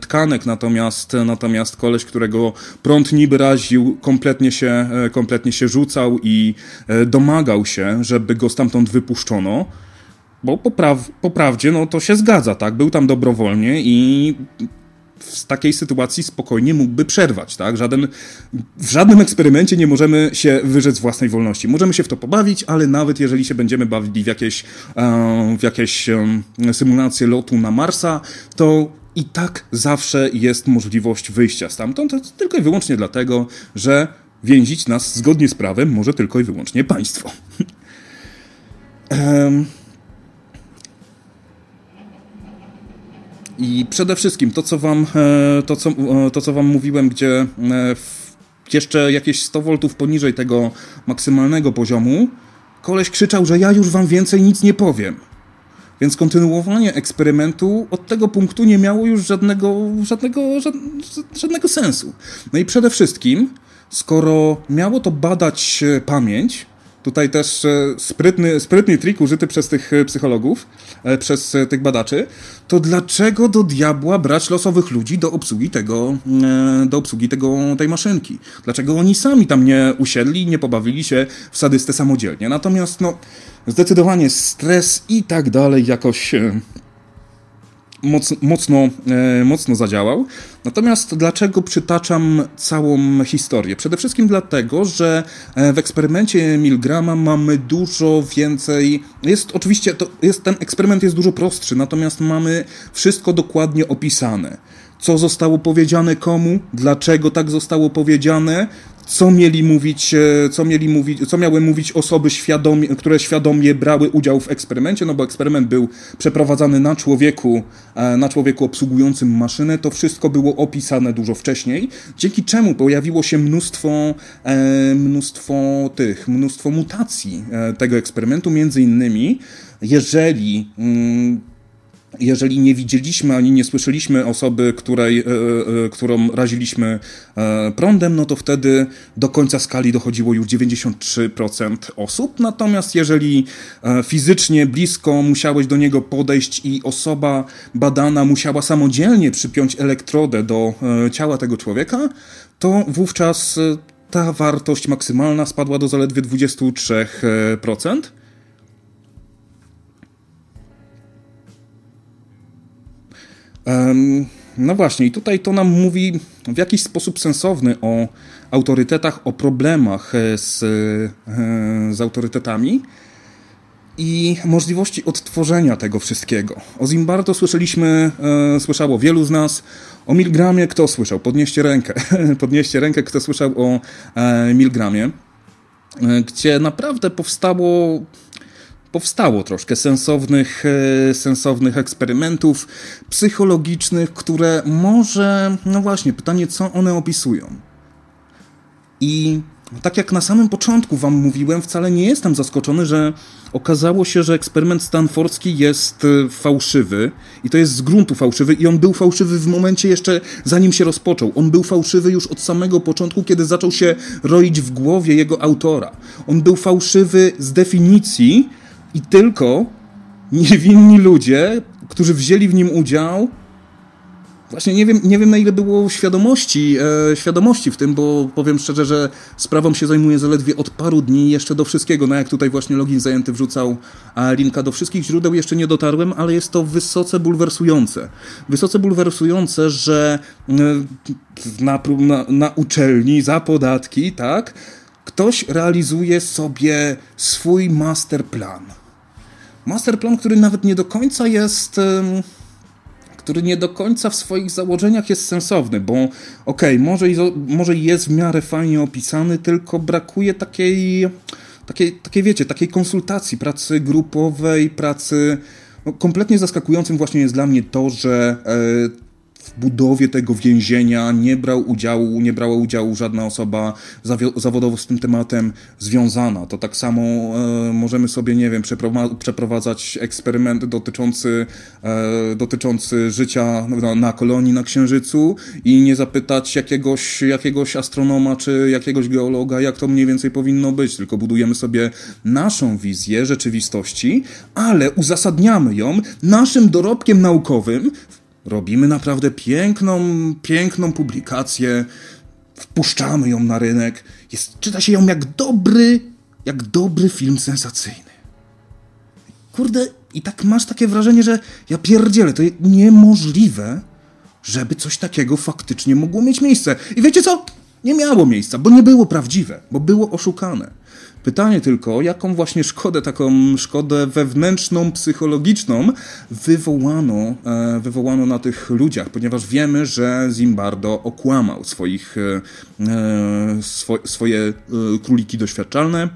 tkanek, natomiast, natomiast koleś, którego prąd niby raził, kompletnie się, kompletnie się rzucał i domagał się, żeby go stamtąd wypuszczono. Bo po, po prawdzie, no to się zgadza, tak? Był tam dobrowolnie i w takiej sytuacji spokojnie mógłby przerwać, tak? Żaden, w żadnym eksperymencie nie możemy się wyrzec własnej wolności. Możemy się w to pobawić, ale nawet jeżeli się będziemy bawili w jakieś, e, w jakieś symulacje lotu na Marsa, to i tak zawsze jest możliwość wyjścia stamtąd, tylko i wyłącznie dlatego, że więzić nas zgodnie z prawem może tylko i wyłącznie państwo. um, I przede wszystkim to, co wam, e, to, co, e, to, co wam mówiłem, gdzie e, jeszcze jakieś 100 V poniżej tego maksymalnego poziomu, koleś krzyczał, że ja już wam więcej nic nie powiem. Więc kontynuowanie eksperymentu od tego punktu nie miało już żadnego, żadnego, żadnego sensu. No i przede wszystkim, skoro miało to badać pamięć, Tutaj też e, sprytny, sprytny trik użyty przez tych e, psychologów, e, przez tych badaczy. To dlaczego do diabła brać losowych ludzi do obsługi tego, do obsługi tego, tej maszynki? Dlaczego oni sami tam nie usiedli, nie pobawili się w sadystę samodzielnie? Natomiast, no, zdecydowanie stres i tak dalej jakoś mocno, mocno, e, mocno zadziałał. Natomiast dlaczego przytaczam całą historię? Przede wszystkim dlatego, że e, w eksperymencie Milgrama mamy dużo więcej. Jest oczywiście, to jest, ten eksperyment jest dużo prostszy, natomiast mamy wszystko dokładnie opisane co zostało powiedziane komu, dlaczego tak zostało powiedziane, co mieli mówić, e, co, mieli mówić, co miały mówić osoby, świadomie, które świadomie brały udział w eksperymencie, no bo eksperyment był przeprowadzany na człowieku, e, na człowieku obsługującym maszynę, to wszystko było opisane dużo wcześniej, dzięki czemu pojawiło się mnóstwo, e, mnóstwo tych, mnóstwo mutacji tego eksperymentu, między innymi, jeżeli mm, jeżeli nie widzieliśmy ani nie słyszeliśmy osoby, której, e, e, którą raziliśmy e, prądem, no to wtedy do końca skali dochodziło już 93% osób. Natomiast jeżeli fizycznie blisko musiałeś do niego podejść i osoba badana musiała samodzielnie przypiąć elektrodę do ciała tego człowieka, to wówczas ta wartość maksymalna spadła do zaledwie 23%. No właśnie, i tutaj to nam mówi w jakiś sposób sensowny o autorytetach, o problemach e, z, e, z autorytetami i możliwości odtworzenia tego wszystkiego. O Zimbardo słyszeliśmy, e, słyszało wielu z nas. O Milgramie kto słyszał? Podnieście rękę. Podnieście rękę, kto słyszał o Milgramie, gdzie naprawdę powstało powstało troszkę sensownych, e, sensownych eksperymentów psychologicznych, które może, no właśnie, pytanie, co one opisują. I tak jak na samym początku wam mówiłem, wcale nie jestem zaskoczony, że okazało się, że eksperyment stanfordzki jest e, fałszywy i to jest z gruntu fałszywy i on był fałszywy w momencie jeszcze zanim się rozpoczął. On był fałszywy już od samego początku, kiedy zaczął się roić w głowie jego autora. On był fałszywy z definicji i tylko niewinni ludzie, którzy wzięli w nim udział, Właśnie nie wiem, nie wiem na ile było świadomości, e, świadomości w tym, bo powiem szczerze, że sprawą się zajmuję zaledwie od paru dni jeszcze do wszystkiego. No jak tutaj właśnie login zajęty wrzucał a linka do wszystkich źródeł jeszcze nie dotarłem, ale jest to wysoce bulwersujące. Wysoce bulwersujące, że e, na, na, na uczelni za podatki, tak, ktoś realizuje sobie swój masterplan. Masterplan, który nawet nie do końca jest... Który nie do końca w swoich założeniach jest sensowny, bo okej, okay, może, może jest w miarę fajnie opisany, tylko brakuje takiej, takiej, takiej wiecie, takiej konsultacji, pracy grupowej, pracy... No, kompletnie zaskakującym właśnie jest dla mnie to, że e, w budowie tego więzienia nie brał udziału, nie brała udziału żadna osoba zawodowo z tym tematem związana. To tak samo e, możemy sobie, nie wiem, przeprowadzać eksperyment dotyczący, e, dotyczący życia na, na, kolonii na Księżycu i nie zapytać jakiegoś, jakiegoś astronoma czy jakiegoś geologa, jak to mniej więcej powinno być, tylko budujemy sobie naszą wizję rzeczywistości, ale uzasadniamy ją naszym dorobkiem naukowym, Robimy naprawdę piękną, piękną publikację, wpuszczamy ją na rynek. Jest, czyta się ją jak dobry, jak dobry film sensacyjny. Kurde, i tak masz takie wrażenie, że ja pierdzielę, to niemożliwe, żeby coś takiego faktycznie mogło mieć miejsce. I wiecie co? Nie miało miejsca, bo nie było prawdziwe, bo było oszukane. Pytanie tylko, jaką właśnie szkodę, taką szkodę wewnętrzną, psychologiczną wywołano, e, wywołano na tych ludziach, ponieważ wiemy, że Zimbardo okłamał swoich, e, e, swo, swoje króliki doświadczalne.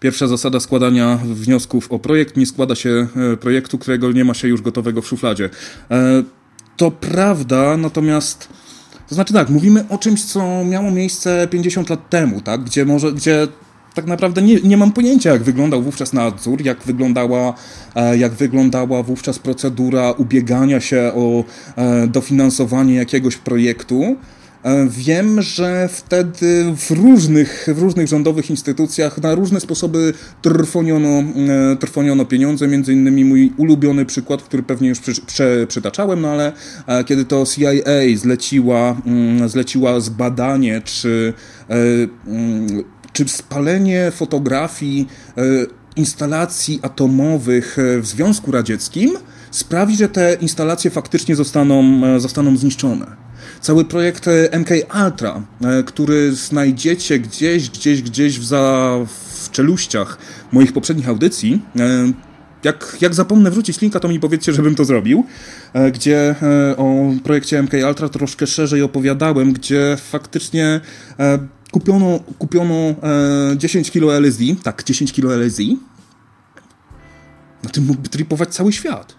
Pierwsza zasada składania wniosków o projekt. Nie składa się projektu, którego nie ma się już gotowego w szufladzie. To prawda, natomiast to znaczy tak, mówimy o czymś, co miało miejsce 50 lat temu, tak? Gdzie może, gdzie tak naprawdę nie, nie mam pojęcia, jak wyglądał wówczas nadzór, jak wyglądała, e, jak wyglądała wówczas procedura ubiegania się o e, dofinansowanie jakiegoś projektu. E, wiem, że wtedy w różnych, w różnych rządowych instytucjach na różne sposoby trwoniono, e, trwoniono pieniądze. Między innymi mój ulubiony przykład, który pewnie już przy, przy, przytaczałem, no ale e, kiedy to CIA zleciła, mm, zleciła zbadanie, czy, mm, czy spalenie fotografii instalacji atomowych w Związku Radzieckim sprawi, że te instalacje faktycznie zostaną, zostaną zniszczone cały projekt e, MK Ultra, e, który znajdziecie gdzieś, gdzieś, gdzieś w, za, w czeluściach moich poprzednich audycji. E, jak, jak zapomnę wrzucić linka, to mi powiedzcie, żebym to zrobił, gdzie o projekcie MK Ultra troszkę szerzej opowiadałem, gdzie faktycznie kupiono, kupiono 10 kilo LSD, tak, 10 kilo LSD. Na tym mógłby tripować cały świat.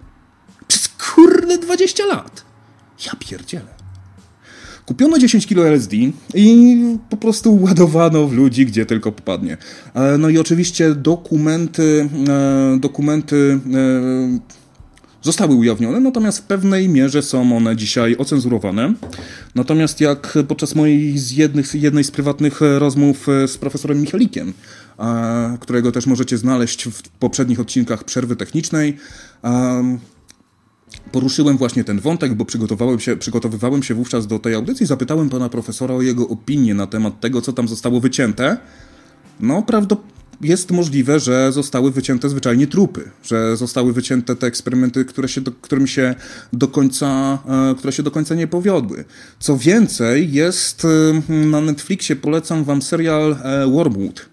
Przez kurde 20 lat. Ja pierdzielę. Kupiono 10 kg LSD i po prostu ładowano w ludzi, gdzie tylko popadnie. E, no i oczywiście dokumenty, e, dokumenty e, zostały ujawnione, natomiast w pewnej mierze są one dzisiaj ocenzurowane. Natomiast jak podczas mojej z jednych, jednej z prywatnych rozmów z profesorem Michalikiem, którego też możecie znaleźć w poprzednich odcinkach Przerwy Technicznej, poruszyłem właśnie ten wątek, bo przygotowałem się, przygotowywałem się wówczas do tej audycji, zapytałem pana profesora o jego opinię na temat tego, co tam zostało wycięte. No, prawdopodobnie jest możliwe, że zostały wycięte zwyczajnie trupy, że zostały wycięte te eksperymenty, które się do, którym się do końca, e, które się do końca nie powiodły. Co więcej, jest e, na Netflixie, polecam wam serial e, Wormwood.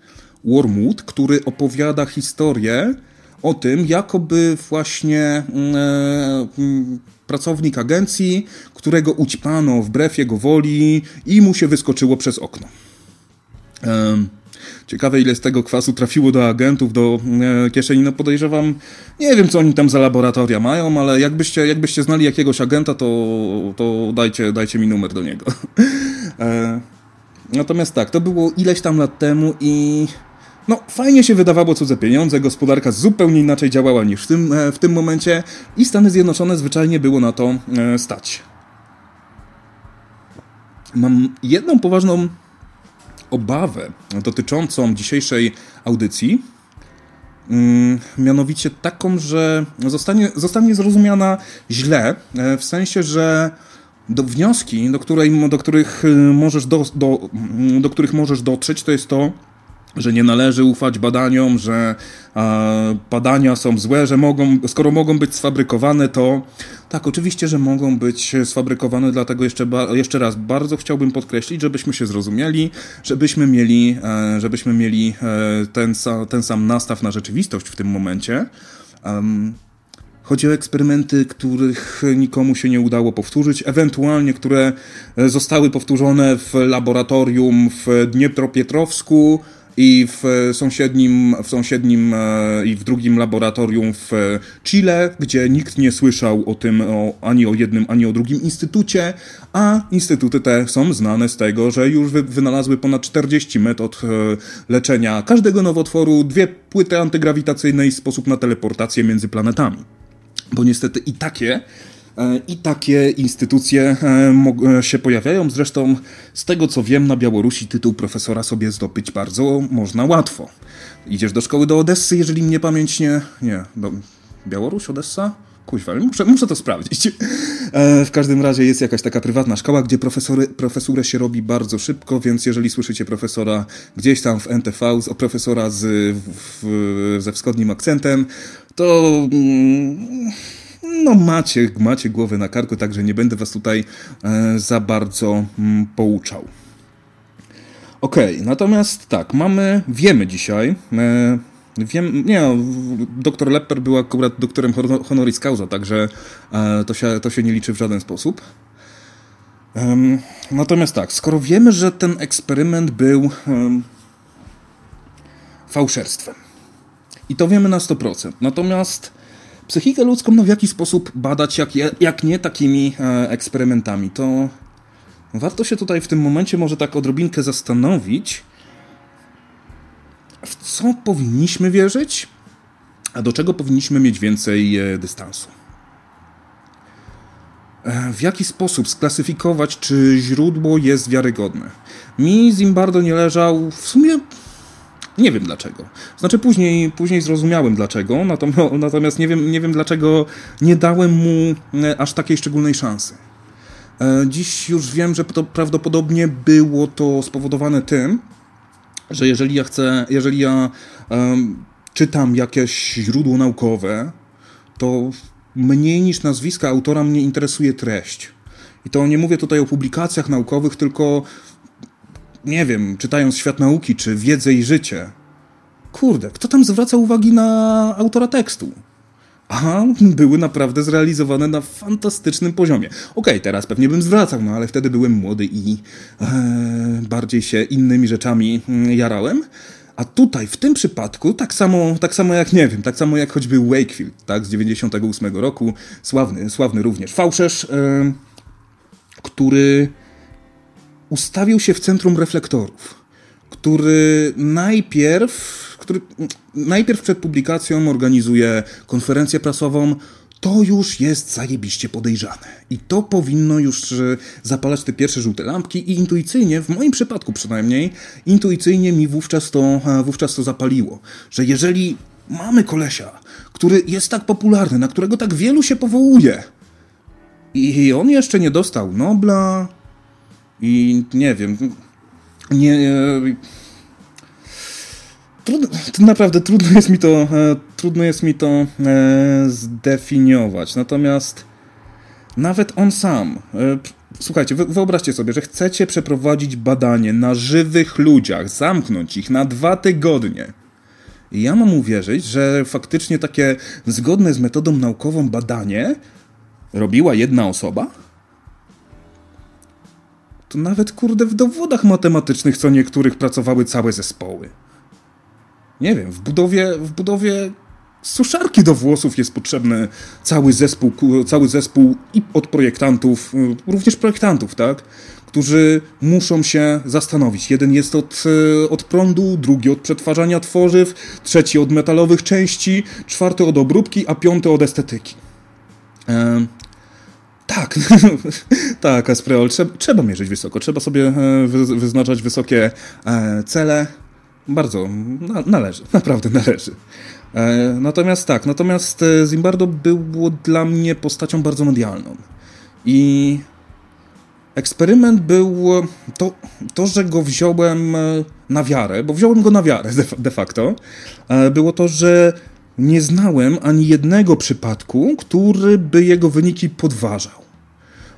Wormwood, który opowiada historię o tym, jakoby właśnie mm, e, mm, pracownik agencji, którego ućpano wbrew jego woli i mu się wyskoczyło przez okno. Ciekawe, ile z tego kwasu trafiło do agentów, do e, kieszeni. No podejrzewam, nie wiem, co oni tam za laboratoria mają, ale jakbyście, jakbyście znali jakiegoś agenta, to, to dajcie, dajcie mi numer do niego. E, Natomiast tak, to było ileś tam lat temu i no, fajnie się wydawało cudze pieniądze, gospodarka zupełnie inaczej działała niż w tym, e, w tym momencie i Stany Zjednoczone zwyczajnie było na to e, stać. Mam jedną poważną obawę dotyczącą dzisiejszej audycji, mm, mianowicie taką, że zostanie, zostanie zrozumiana źle, e, w sensie, że do wnioski, do, której, do, których możesz do, do, do których możesz dotrzeć, to jest to, że nie należy ufać badaniom, że e, badania są złe, że mogą, skoro mogą być sfabrykowane, to tak, oczywiście, że mogą być sfabrykowane, dlatego jeszcze, jeszcze raz bardzo chciałbym podkreślić, żebyśmy się zrozumieli, żebyśmy mieli, e, żebyśmy mieli e, ten, ten sam nastaw na rzeczywistość w tym momencie. Um, Chodzi o eksperymenty, których nikomu się nie udało powtórzyć, ewentualnie które zostały powtórzone w laboratorium w Dniepropietrowsku, i w sąsiednim, w sąsiednim e, i w drugim laboratorium w Chile, gdzie nikt nie słyszał o tym o, ani o jednym, ani o drugim instytucie, a instytuty te są znane z tego, że już wynalazły ponad 40 metod e, leczenia każdego nowotworu, dwie płyty antygrawitacyjne i sposób na teleportację między planetami. Bo niestety i takie E, I takie instytucje e, e, się pojawiają. Zresztą, z tego co wiem, na Białorusi tytuł profesora sobie zdobyć bardzo można łatwo. Idziesz do szkoły do Odessy, jeżeli mnie pamięć nie. Nie, do Białoruś, Odessa? Kuźwa, muszę, muszę to sprawdzić. W każdym razie jest jakaś taka prywatna szkoła, gdzie profesory, profesurę się robi bardzo szybko, więc jeżeli słyszycie profesora gdzieś tam w NTV, profesora z, w, ze wschodnim akcentem, to. Mm, no macie, macie głowę na karku, także nie będę was tutaj e, za bardzo mm, pouczał. Ok, natomiast tak, mamy, wiemy dzisiaj, e, wiem, nie, doktor Lepper był akurat doktorem honoris causa, także e, to, się, to się nie liczy w żaden sposób. Natomiast tak, skoro wiemy, że ten eksperyment był fałszerstwem i to wiemy na 100%, natomiast psychikę ludzką no w jaki sposób badać, jak, jak nie takimi e, eksperymentami. To warto się tutaj w tym momencie może tak odrobinkę zastanowić, w co powinniśmy wierzyć, a do czego powinniśmy mieć więcej e, dystansu. E, w jaki sposób sklasyfikować, czy źródło jest wiarygodne? Mi Zimbardo nie leżał w sumie nie wiem dlaczego. Znaczy później, później zrozumiałem dlaczego, natomiast nie wiem, nie wiem dlaczego nie dałem mu e, aż takiej szczególnej szansy. E, dziś już wiem, że to prawdopodobnie było to spowodowane tym, że jeżeli ja chcę, jeżeli ja um, czytam jakieś źródło naukowe, to mniej niż nazwiska autora mnie interesuje treść. I to nie mówię tutaj o publikacjach naukowych, tylko nie wiem, czytając świat nauki, czy wiedzę i życie, kurde, kto tam zwraca uwagi na autora tekstu? A były naprawdę zrealizowane na fantastycznym poziomie. Okej, okay, teraz pewnie bym zwracał, no ale wtedy byłem młody i e, bardziej się innymi rzeczami mm, jarałem. A tutaj, w tym przypadku, tak samo, tak samo jak, nie wiem, tak samo jak choćby Wakefield, tak, z 98 roku, sławny, sławny również fałszerz, e, który ustawił się w centrum reflektorów, który najpierw, który najpierw przed publikacją organizuje konferencję prasową, to już jest zajebiście podejrzane. I to powinno już zapalać te pierwsze żółte lampki i intuicyjnie, w moim przypadku przynajmniej, intuicyjnie mi wówczas to, e, wówczas to zapaliło. Że jeżeli mamy kolesia, który jest tak popularny, na którego tak wielu się powołuje i on jeszcze nie dostał Nobla, i nie wiem, nie... Trudno, to naprawdę trudno jest mi to, e, trudno jest mi to e, zdefiniować. Natomiast nawet on sam. E, słuchajcie, wyobraźcie sobie, że chcecie przeprowadzić badanie na żywych ludziach, zamknąć ich na dwa tygodnie. I ja mam uwierzyć, że faktycznie takie zgodne z metodą naukową badanie robiła jedna osoba? To nawet kurde w dowodach matematycznych co niektórych pracowały całe zespoły. Nie wiem, w budowie, w budowie suszarki do włosów jest potrzebny cały zespół, cały zespół i od projektantów, również projektantów, tak? Którzy muszą się zastanowić. Jeden jest od, od prądu, drugi od przetwarzania tworzyw, trzeci od metalowych części, czwarty od obróbki, a piąty od estetyki. Tak, tak, Aspreol, trzeba, trzeba mierzyć wysoko, trzeba sobie e, wyznaczać wysokie e, cele. Bardzo na, należy, naprawdę należy. E, natomiast tak, natomiast Zimbardo było dla mnie postacią bardzo medialną. I eksperyment był to, to, że go wziąłem na wiarę, bo wziąłem go na wiarę de facto, było to, że nie znałem ani jednego przypadku, który by jego wyniki podważał.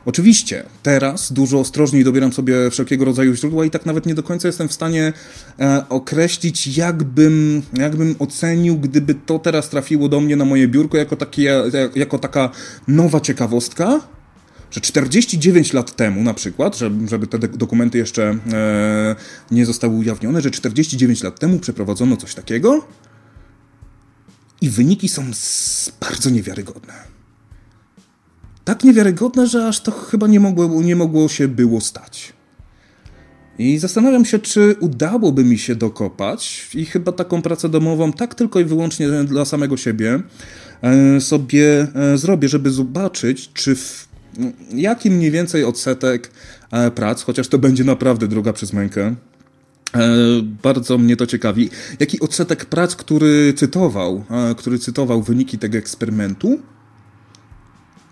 Oczywiście, teraz dużo ostrożniej dobieram sobie wszelkiego rodzaju źródła i tak nawet nie do końca jestem w stanie e, określić, jakbym, jakbym ocenił, gdyby to teraz trafiło do mnie na moje biurko jako, takie, jako taka nowa ciekawostka, że 49 lat temu na przykład, żeby, te dokumenty jeszcze e, nie zostały ujawnione, że 49 lat temu przeprowadzono coś takiego i wyniki są bardzo niewiarygodne tak niewiarygodne, że aż to chyba nie mogło, nie mogło się było stać. I zastanawiam się, czy udałoby mi się dokopać i chyba taką pracę domową tak tylko i wyłącznie dla samego siebie e, sobie e, zrobię, żeby zobaczyć, czy w jaki mniej więcej odsetek e, prac, chociaż to będzie naprawdę droga przez mękę, bardzo mnie to ciekawi. Jaki odsetek prac, który cytował, który cytował wyniki tego eksperymentu,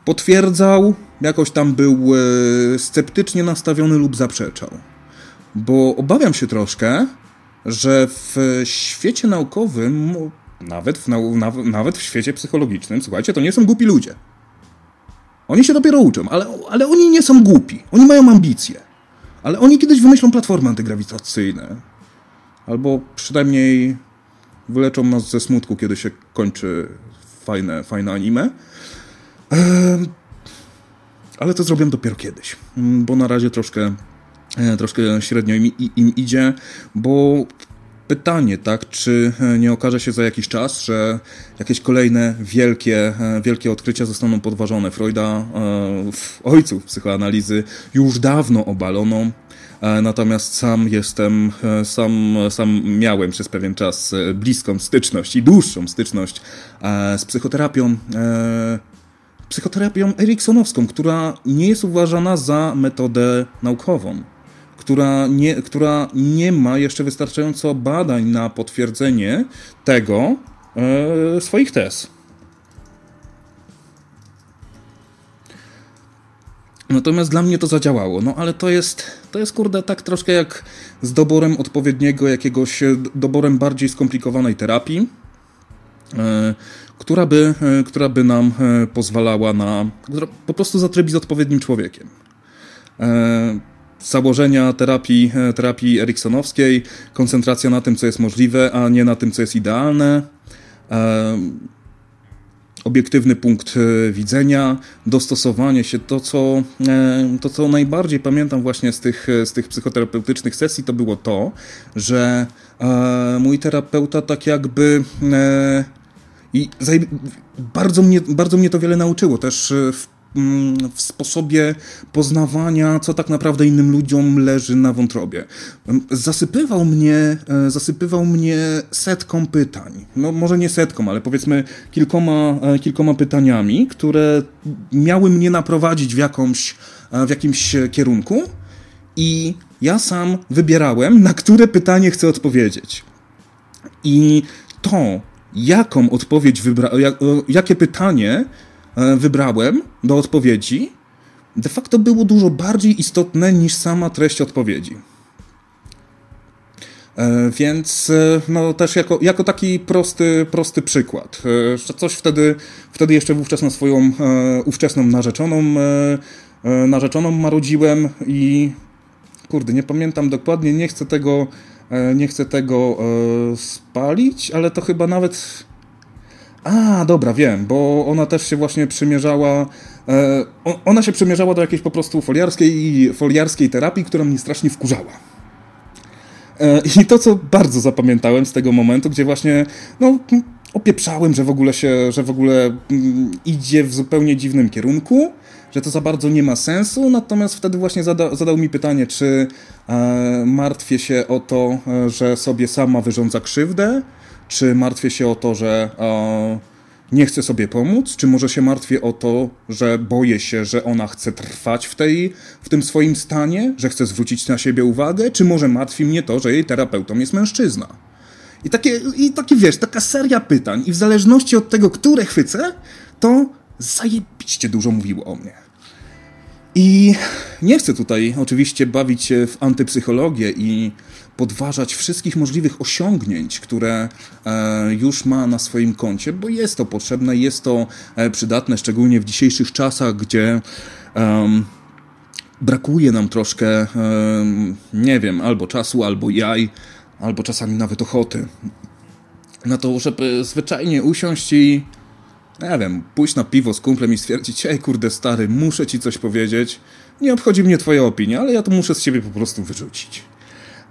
potwierdzał, jakoś tam był e, sceptycznie nastawiony lub zaprzeczał. Bo obawiam się troszkę, że w świecie naukowym, nawet w, nau nawet w świecie psychologicznym, słuchajcie, to nie są głupi ludzie. Oni się dopiero uczą, ale, ale oni nie są głupi. Oni mają ambicje. Ale oni kiedyś wymyślą platformy antygrawitacyjne. Albo przynajmniej wyleczą nas ze smutku, kiedy się kończy fajne, fajne anime. Ale to zrobię dopiero kiedyś, mm, bo na razie troszkę, e, troszkę średnio im, im idzie, bo pytanie, tak, czy e, nie okaże się za jakiś czas, że jakieś kolejne wielkie, e, wielkie odkrycia zostaną podważone. Freuda, ojców psychoanalizy, już dawno obalono, natomiast sam jestem, sam, sam miałem przez pewien czas bliską styczność i dłuższą styczność z psychoterapią psychoterapią eriksonowską, która nie jest uważana za metodę naukową, która nie, która nie ma jeszcze wystarczająco badań na potwierdzenie tego e, swoich tez. Natomiast dla mnie to zadziałało. No ale to jest, to jest kurde tak troszkę jak z doborem odpowiedniego jakiegoś, doborem bardziej skomplikowanej terapii. E, która by, e, która by nam e, pozwalała na po prostu zatrybić z odpowiednim człowiekiem. Założenia terapii, terapii eriksonowskiej, koncentracja na tym, co jest możliwe, a nie na tym, co jest idealne obiektywny punkt widzenia, dostosowanie się. To co, to, co najbardziej pamiętam właśnie z tych, z tych psychoterapeutycznych sesji, to było to, że mój terapeuta tak jakby i bardzo mnie, bardzo mnie to wiele nauczyło też e, w, mm, w sposobie poznawania, co tak naprawdę innym ludziom leży na wątrobie. Zasypywał mnie, e, zasypywał mnie setką pytań. No może nie setką, ale powiedzmy kilkoma, e, kilkoma pytaniami, które miały mnie naprowadzić w, jakąś, w jakimś kierunku i ja sam wybierałem, na które pytanie chcę odpowiedzieć. I to, jaką odpowiedź wybrałem, jak, jakie pytanie e, wybrałem do odpowiedzi, de facto było dużo bardziej istotne niż sama treść odpowiedzi. E, więc e, no, też jako, jako taki prosty, prosty przykład. Coś wtedy, wtedy jeszcze wówczas na swoją ówczesną narzeczoną, narzeczoną marudziłem i kurde, nie pamiętam dokładnie, nie chcę tego nie chcę tego e, spalić, ale to chyba nawet. A, dobra, wiem, bo ona też się właśnie przymierzała. E, ona się przymierzała do jakiejś po prostu foliarskiej, foliarskiej terapii, która mnie strasznie wkurzała. I to, co bardzo zapamiętałem z tego momentu, gdzie właśnie, no, opieprzałem, że w ogóle się, że w ogóle mm, idzie w zupełnie dziwnym kierunku, że to za bardzo nie ma sensu, natomiast wtedy właśnie zada, zadał mi pytanie, czy e, martwię się o to, e, że sobie sama wyrządza krzywdę, czy martwię się o to, że e, nie chcę sobie pomóc, czy może się martwię o to, że boję się, że ona chce trwać w, tej, w tym swoim stanie, że chce zwrócić na siebie uwagę, czy może martwi mnie to, że jej terapeutą jest mężczyzna. I takie, I takie, wiesz, taka seria pytań i w zależności od tego, które chwycę, to zajebiście dużo mówiło o mnie. I nie chcę tutaj oczywiście bawić się w antypsychologię i podważać wszystkich możliwych osiągnięć, które e, już ma na swoim koncie, bo jest to potrzebne, jest to e, przydatne, szczególnie w dzisiejszych czasach, gdzie brakuje nam troszkę, nie wiem, albo czasu, albo jaj, albo czasami nawet ochoty na to, żeby zwyczajnie usiąść i nie wiem, pójść na piwo z kumplem i stwierdzić, ej kurde stary, muszę ci coś powiedzieć, nie obchodzi mnie twoja opinia, ale ja to muszę z siebie po prostu wyrzucić.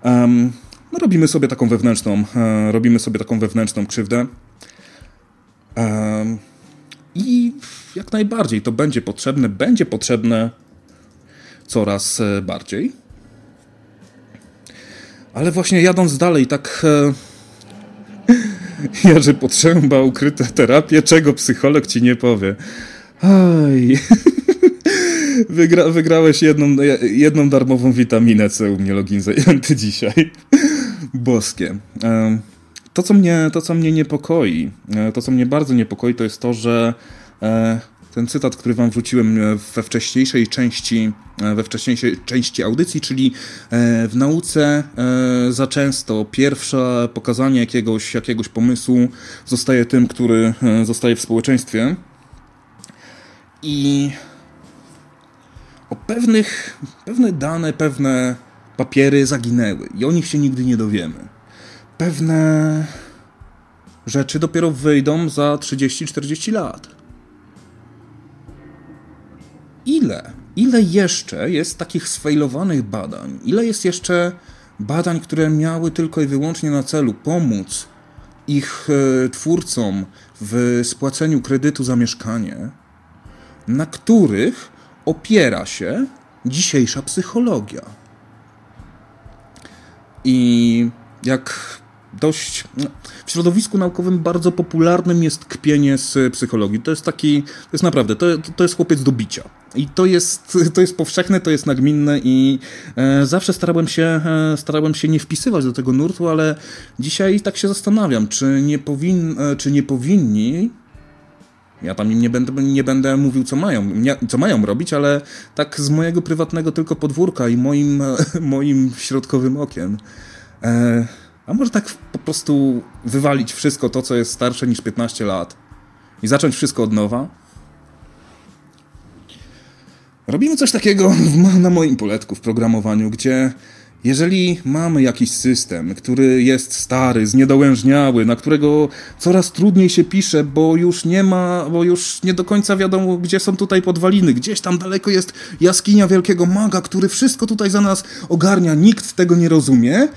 Um, no robimy sobie taką wewnętrzną, e, robimy sobie taką wewnętrzną krzywdę. I jak najbardziej to będzie potrzebne, będzie potrzebne coraz e, bardziej. Ale właśnie jadąc dalej, tak. E, ja, że potrzeba ukryte terapię, czego psycholog ci nie powie. Aj. Wygra, wygrałeś jedną, jedną darmową witaminę C u mnie login zajęty dzisiaj. Boskie. To co, mnie, to, co mnie niepokoi, e, to, co mnie bardzo niepokoi, to jest to, że e, ten cytat, który wam wrzuciłem we wcześniejszej części, e, we wcześniejszej części audycji, czyli w nauce za często pierwsze pokazanie jakiegoś, jakiegoś pomysłu zostaje tym, który zostaje w społeczeństwie. I o pewnych, pewne dane, pewne papiery zaginęły i o nich się nigdy nie dowiemy. Pewne rzeczy dopiero wyjdą za 30-40 lat. Ile? Ile jeszcze jest takich sfejlowanych badań? Ile jest jeszcze badań, które miały tylko i wyłącznie na celu pomóc ich e, twórcom w spłaceniu kredytu za mieszkanie, na których opiera się dzisiejsza psychologia. I jak dość. No, w środowisku naukowym bardzo popularnym jest kpienie z psychologii. To jest taki. To jest naprawdę. To, to jest chłopiec do bicia. I to jest, to jest powszechne, to jest nagminne i e, zawsze starałem się, e, starałem się nie wpisywać do tego nurtu, ale dzisiaj tak się zastanawiam, czy nie, powin, e, czy nie powinni ja tam im nie będę, nie będę mówił, co mają, nie, co mają robić, ale tak z mojego prywatnego tylko podwórka i moim, moim środkowym okiem. E, a może tak po prostu wywalić wszystko to, co jest starsze niż 15 lat i zacząć wszystko od nowa? Robimy coś takiego na moim poletku w programowaniu, gdzie jeżeli mamy jakiś system, który jest stary, zniedołężniały, na którego coraz trudniej się pisze, bo już nie ma, bo już nie do końca wiadomo, gdzie są tutaj podwaliny, gdzieś tam daleko jest jaskinia wielkiego maga, który wszystko tutaj za nas ogarnia, nikt tego nie rozumie,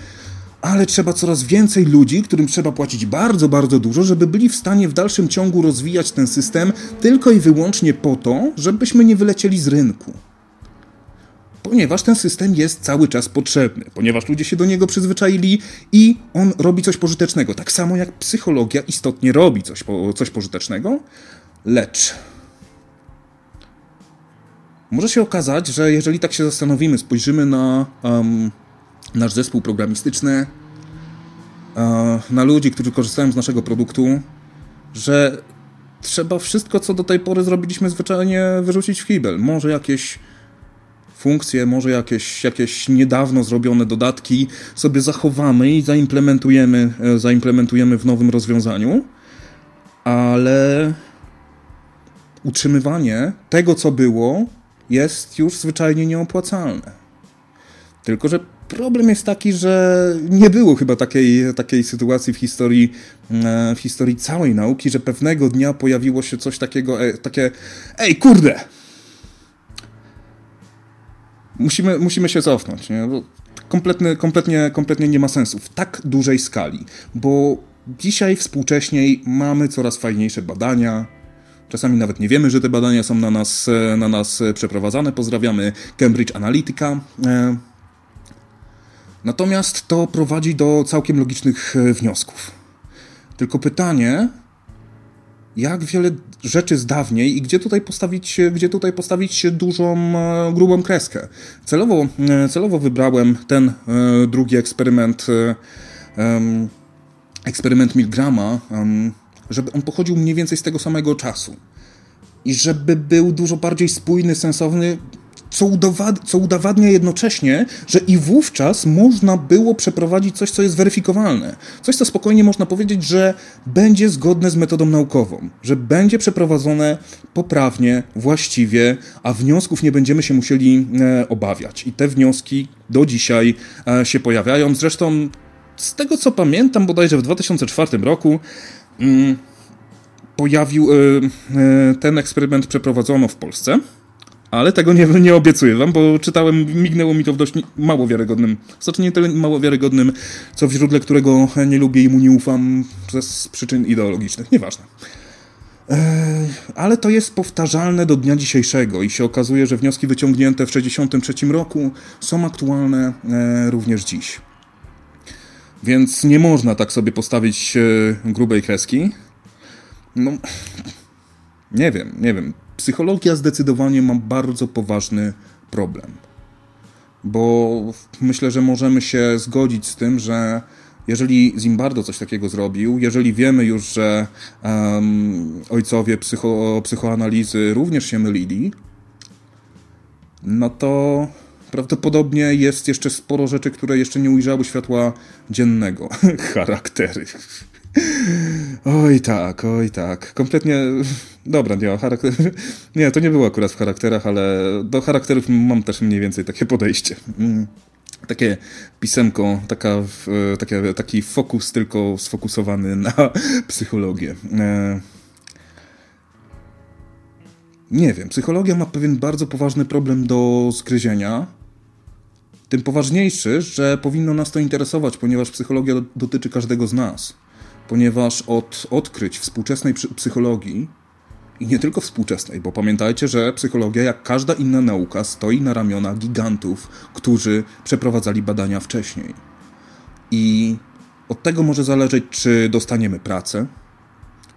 ale trzeba coraz więcej ludzi, którym trzeba płacić bardzo, bardzo dużo, żeby byli w stanie w dalszym ciągu rozwijać ten system tylko i wyłącznie po to, żebyśmy nie wylecieli z rynku ponieważ ten system jest cały czas potrzebny, ponieważ ludzie się do niego przyzwyczaili i on robi coś pożytecznego. Tak samo jak psychologia istotnie robi coś, coś pożytecznego, lecz może się okazać, że jeżeli tak się zastanowimy, spojrzymy na um, nasz zespół programistyczny, uh, na ludzi, którzy korzystają z naszego produktu, że trzeba wszystko, co do tej pory zrobiliśmy, zwyczajnie wyrzucić w kibel. Może jakieś funkcje, może jakieś, jakieś niedawno zrobione dodatki sobie zachowamy i zaimplementujemy, e, zaimplementujemy w nowym rozwiązaniu, ale utrzymywanie tego, co było, jest już zwyczajnie nieopłacalne. Tylko, że problem jest taki, że nie było chyba takiej, takiej sytuacji w historii, e, w historii całej nauki, że pewnego dnia pojawiło się coś takiego, e, takie, ej, kurde, musimy, musimy się cofnąć. Nie? kompletnie, kompletnie, kompletnie nie ma sensu w tak dużej skali, bo Dzisiaj współcześniej mamy coraz fajniejsze badania. Czasami nawet nie wiemy, że te badania są na nas, na nas przeprowadzane. Pozdrawiamy Cambridge Analytica. E, natomiast to prowadzi do całkiem logicznych e, wniosków. Tylko pytanie, jak wiele rzeczy z dawniej i gdzie tutaj postawić, gdzie tutaj postawić dużą, e, grubą kreskę. Celowo, celowo wybrałem ten drugi eksperyment, eksperyment Milgrama, żeby on pochodził mniej więcej z tego samego czasu. I żeby był dużo bardziej spójny, sensowny, co, udowad co udowadnia jednocześnie, że i wówczas można było przeprowadzić coś, co jest weryfikowalne. Coś, co spokojnie można powiedzieć, że będzie zgodne z metodą naukową, że będzie przeprowadzone poprawnie, właściwie, a wniosków nie będziemy się musieli e, obawiać. I te wnioski do dzisiaj e, się pojawiają. Zresztą, z tego co pamiętam, bodajże w 2004 roku. Mm, pojawił, e, e, ten eksperyment przeprowadzono w Polsce, ale tego nie, nie obiecuję wam, bo czytałem, mignęło mi to w dość mało wiarygodnym, znaczy nie tyle mało wiarygodnym, co w źródle, którego nie lubię i mu nie ufam z przyczyn ideologicznych, nieważne. E, ale to jest powtarzalne do dnia dzisiejszego i się okazuje, że wnioski wyciągnięte w 1963 roku są aktualne również dziś. Więc nie można tak sobie postawić grubej kreski. No, nie wiem, nie wiem. Psychologia zdecydowanie ma bardzo poważny problem. Bo myślę, że możemy się zgodzić z tym, że jeżeli Zimbardo coś takiego zrobił, jeżeli wiemy już, że um, ojcowie psycho, psychoanalizy również się mylili, no to prawdopodobnie jest jeszcze sporo rzeczy, które jeszcze nie ujrzały światła dziennego. Charaktery. Oj tak, oj tak. Kompletnie. Dobra, nie, charakter... nie, to nie było akurat w charakterach, ale do charakterów mam też mniej więcej takie podejście. Mm. Takie pisemko, taka, takie, taki fokus tylko sfokusowany na psychologię. E, nie wiem, psychologia ma pewien bardzo poważny problem do zgryzienia. Tym poważniejszy, że powinno nas to interesować, ponieważ psychologia dotyczy każdego z nas ponieważ od odkryć współczesnej psychologii i nie tylko współczesnej, bo pamiętajcie, że psychologia, jak każda inna nauka, stoi na ramionach gigantów, którzy przeprowadzali badania wcześniej. I od tego może zależeć, czy dostaniemy pracę,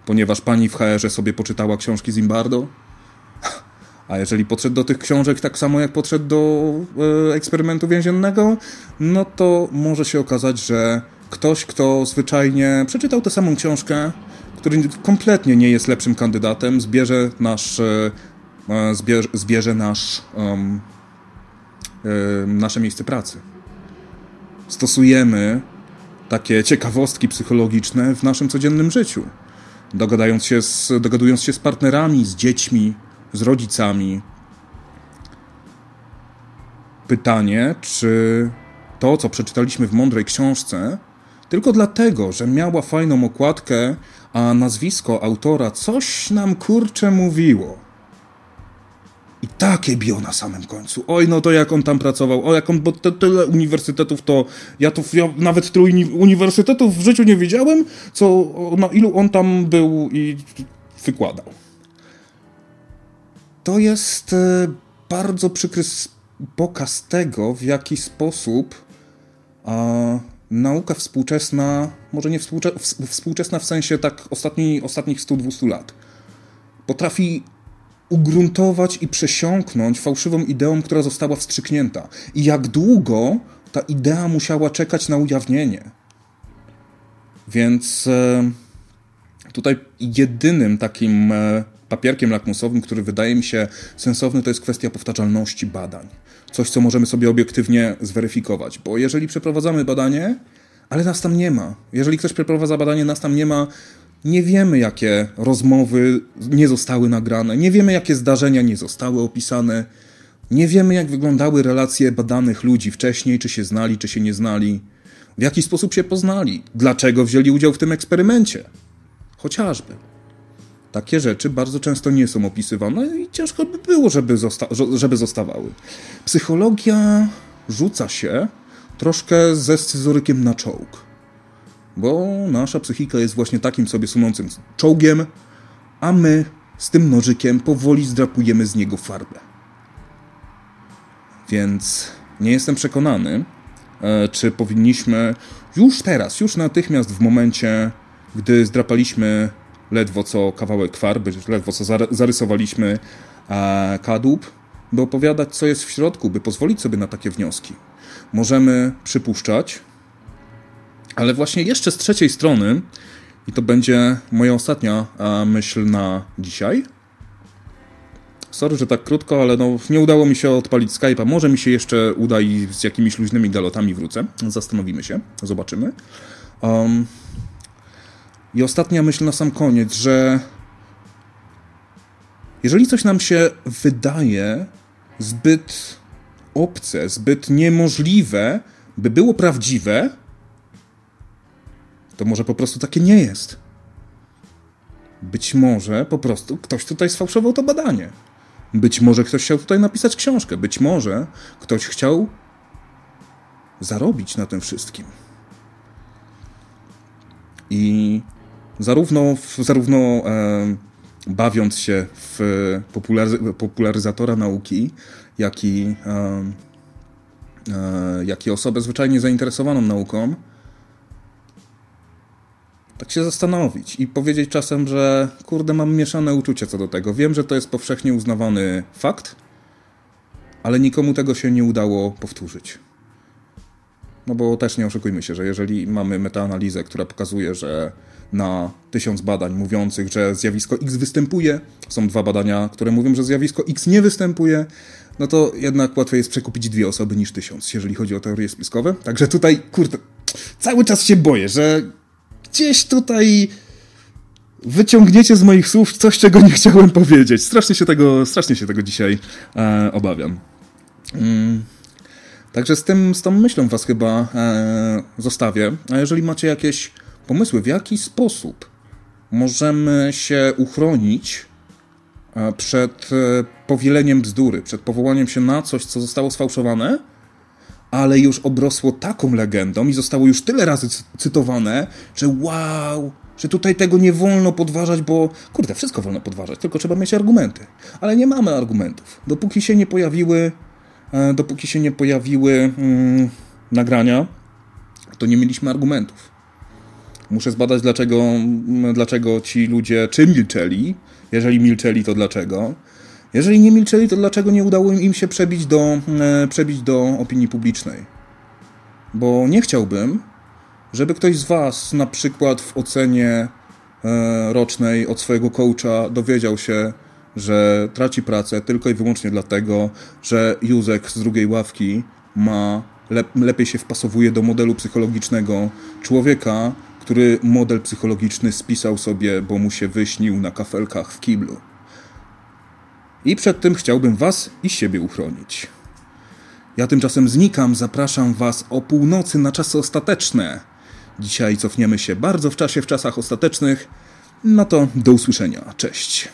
ponieważ pani w HR-ze sobie poczytała książki Zimbardo, a jeżeli podszedł do tych książek tak samo jak podszedł do e, eksperymentu więziennego, no to może się okazać, że ktoś, kto zwyczajnie przeczytał tę samą książkę, który kompletnie nie jest lepszym kandydatem, zbierze nasz, e, e, zbierze, zbierze nasz, um, nasze miejsce pracy. Stosujemy takie ciekawostki psychologiczne w naszym codziennym życiu. Dogadając się z, dogadując się z partnerami, z dziećmi, z rodzicami. Pytanie, czy to, co przeczytaliśmy w mądrej książce, tylko dlatego, że miała fajną okładkę, a nazwisko autora coś nam kurcze mówiło. I takie bio na samym końcu. Oj, no to jak on tam pracował, o jak on, bo te, tyle uniwersytetów to, ja to, ja nawet tylu uniwersytetów w życiu nie wiedziałem, co, na ilu on tam był i wykładał. To jest e, bardzo przykry pokaz tego, w jaki sposób a, nauka współczesna, może nie współcze współczesna w sensie tak ostatni, ostatnich 100-200 lat, potrafi ugruntować i przesiąknąć fałszywą ideą, która została wstrzyknięta. I jak długo ta idea musiała czekać na ujawnienie. Więc e, tutaj jedynym takim e, papierkiem lakmusowym, który wydaje mi się sensowny, to jest kwestia powtarzalności badań coś, co możemy sobie obiektywnie zweryfikować. Bo jeżeli przeprowadzamy badanie, ale nas tam nie ma, jeżeli ktoś przeprowadza badanie, nas tam nie ma, nie wiemy, jakie rozmowy nie zostały nagrane, nie wiemy, jakie zdarzenia nie zostały opisane, nie wiemy, jak wyglądały relacje badanych ludzi wcześniej, czy się znali, czy się nie znali, w jaki sposób się poznali, dlaczego wzięli udział w tym eksperymencie. Chociażby. Takie rzeczy bardzo często nie są opisywane i ciężko by było, żeby, zosta żeby zostawały. Psychologia rzuca się troszkę ze scyzorykiem na czołg. bo nasza psychika jest właśnie takim sobie sunącym czołgiem, a my z tym nożykiem powoli zdrapujemy z niego farbę. Więc nie jestem przekonany, e, czy powinniśmy już teraz, już natychmiast w momencie, gdy zdrapaliśmy ledwo co kawałek farby, ledwo co zarysowaliśmy e, kadłub, by opowiadać, co jest w środku, by pozwolić sobie na takie wnioski. Możemy przypuszczać, ale właśnie jeszcze z trzeciej strony, i to będzie moja ostatnia myśl na dzisiaj. Sorry, że tak krótko, ale no, nie udało mi się odpalić Skype'a. Może mi się jeszcze uda i z jakimiś luźnymi galotami wrócę. Zastanowimy się, zobaczymy. Um, I ostatnia myśl na sam koniec, że jeżeli coś nam się wydaje zbyt obce, zbyt niemożliwe, by było prawdziwe, to może po prostu takie nie jest. Być może po prostu ktoś tutaj sfałszował to badanie. Być może ktoś chciał tutaj napisać książkę. Być może ktoś chciał zarobić na tym wszystkim. I zarówno, zarówno e, bawiąc się w popularyzatora nauki, jak i, e, jak i osobę zwyczajnie zainteresowaną nauką, tak się zastanowić i powiedzieć czasem, że kurde, mam mieszane uczucia co do tego. Wiem, że to jest powszechnie uznawany fakt, ale nikomu tego się nie udało powtórzyć. No bo też nie oszukujmy się, że jeżeli mamy metaanalizę, która pokazuje, że na tysiąc badań mówiących, że zjawisko X występuje, są dwa badania, które mówią, że zjawisko X nie występuje, no to jednak łatwiej jest przekupić dwie osoby niż tysiąc, jeżeli chodzi o teorie spiskowe. Także tutaj, kurde, cały czas się boję, że gdzieś tutaj wyciągniecie z moich słów coś, czego nie chciałem powiedzieć. Strasznie się tego, strasznie się tego dzisiaj e, obawiam. Mm. Także z, tym, z tą myślą was chyba e, zostawię. A jeżeli macie jakieś pomysły, w jaki sposób możemy się uchronić e, przed e, powieleniem bzdury, przed powołaniem się na coś, co zostało sfałszowane, ale już obrosło taką legendą i zostało już tyle razy cytowane, że wow, że tutaj tego nie wolno podważać, bo kurde, wszystko wolno podważać, tylko trzeba mieć argumenty. Ale nie mamy argumentów. Dopóki się nie pojawiły, e, dopóki się nie pojawiły mm, nagrania, to nie mieliśmy argumentów. Muszę zbadać, dlaczego, dlaczego ci ludzie czy milczeli. Jeżeli milczeli, to dlaczego. Jeżeli nie milczeli, to dlaczego nie udało im się przebić do, e, przebić do opinii publicznej? Bo nie chciałbym, żeby ktoś z Was na przykład w ocenie e, rocznej od swojego coacha dowiedział się, że traci pracę tylko i wyłącznie dlatego, że Józek z drugiej ławki ma lepiej się wpasowuje do modelu psychologicznego człowieka, który model psychologiczny spisał sobie, bo mu się wyśnił na kafelkach w kiblu. I przed tym chciałbym Was i siebie uchronić. Ja tymczasem znikam, zapraszam Was o północy na czasy ostateczne. Dzisiaj cofniemy się bardzo w czasie, w czasach ostatecznych. No to do usłyszenia. Cześć.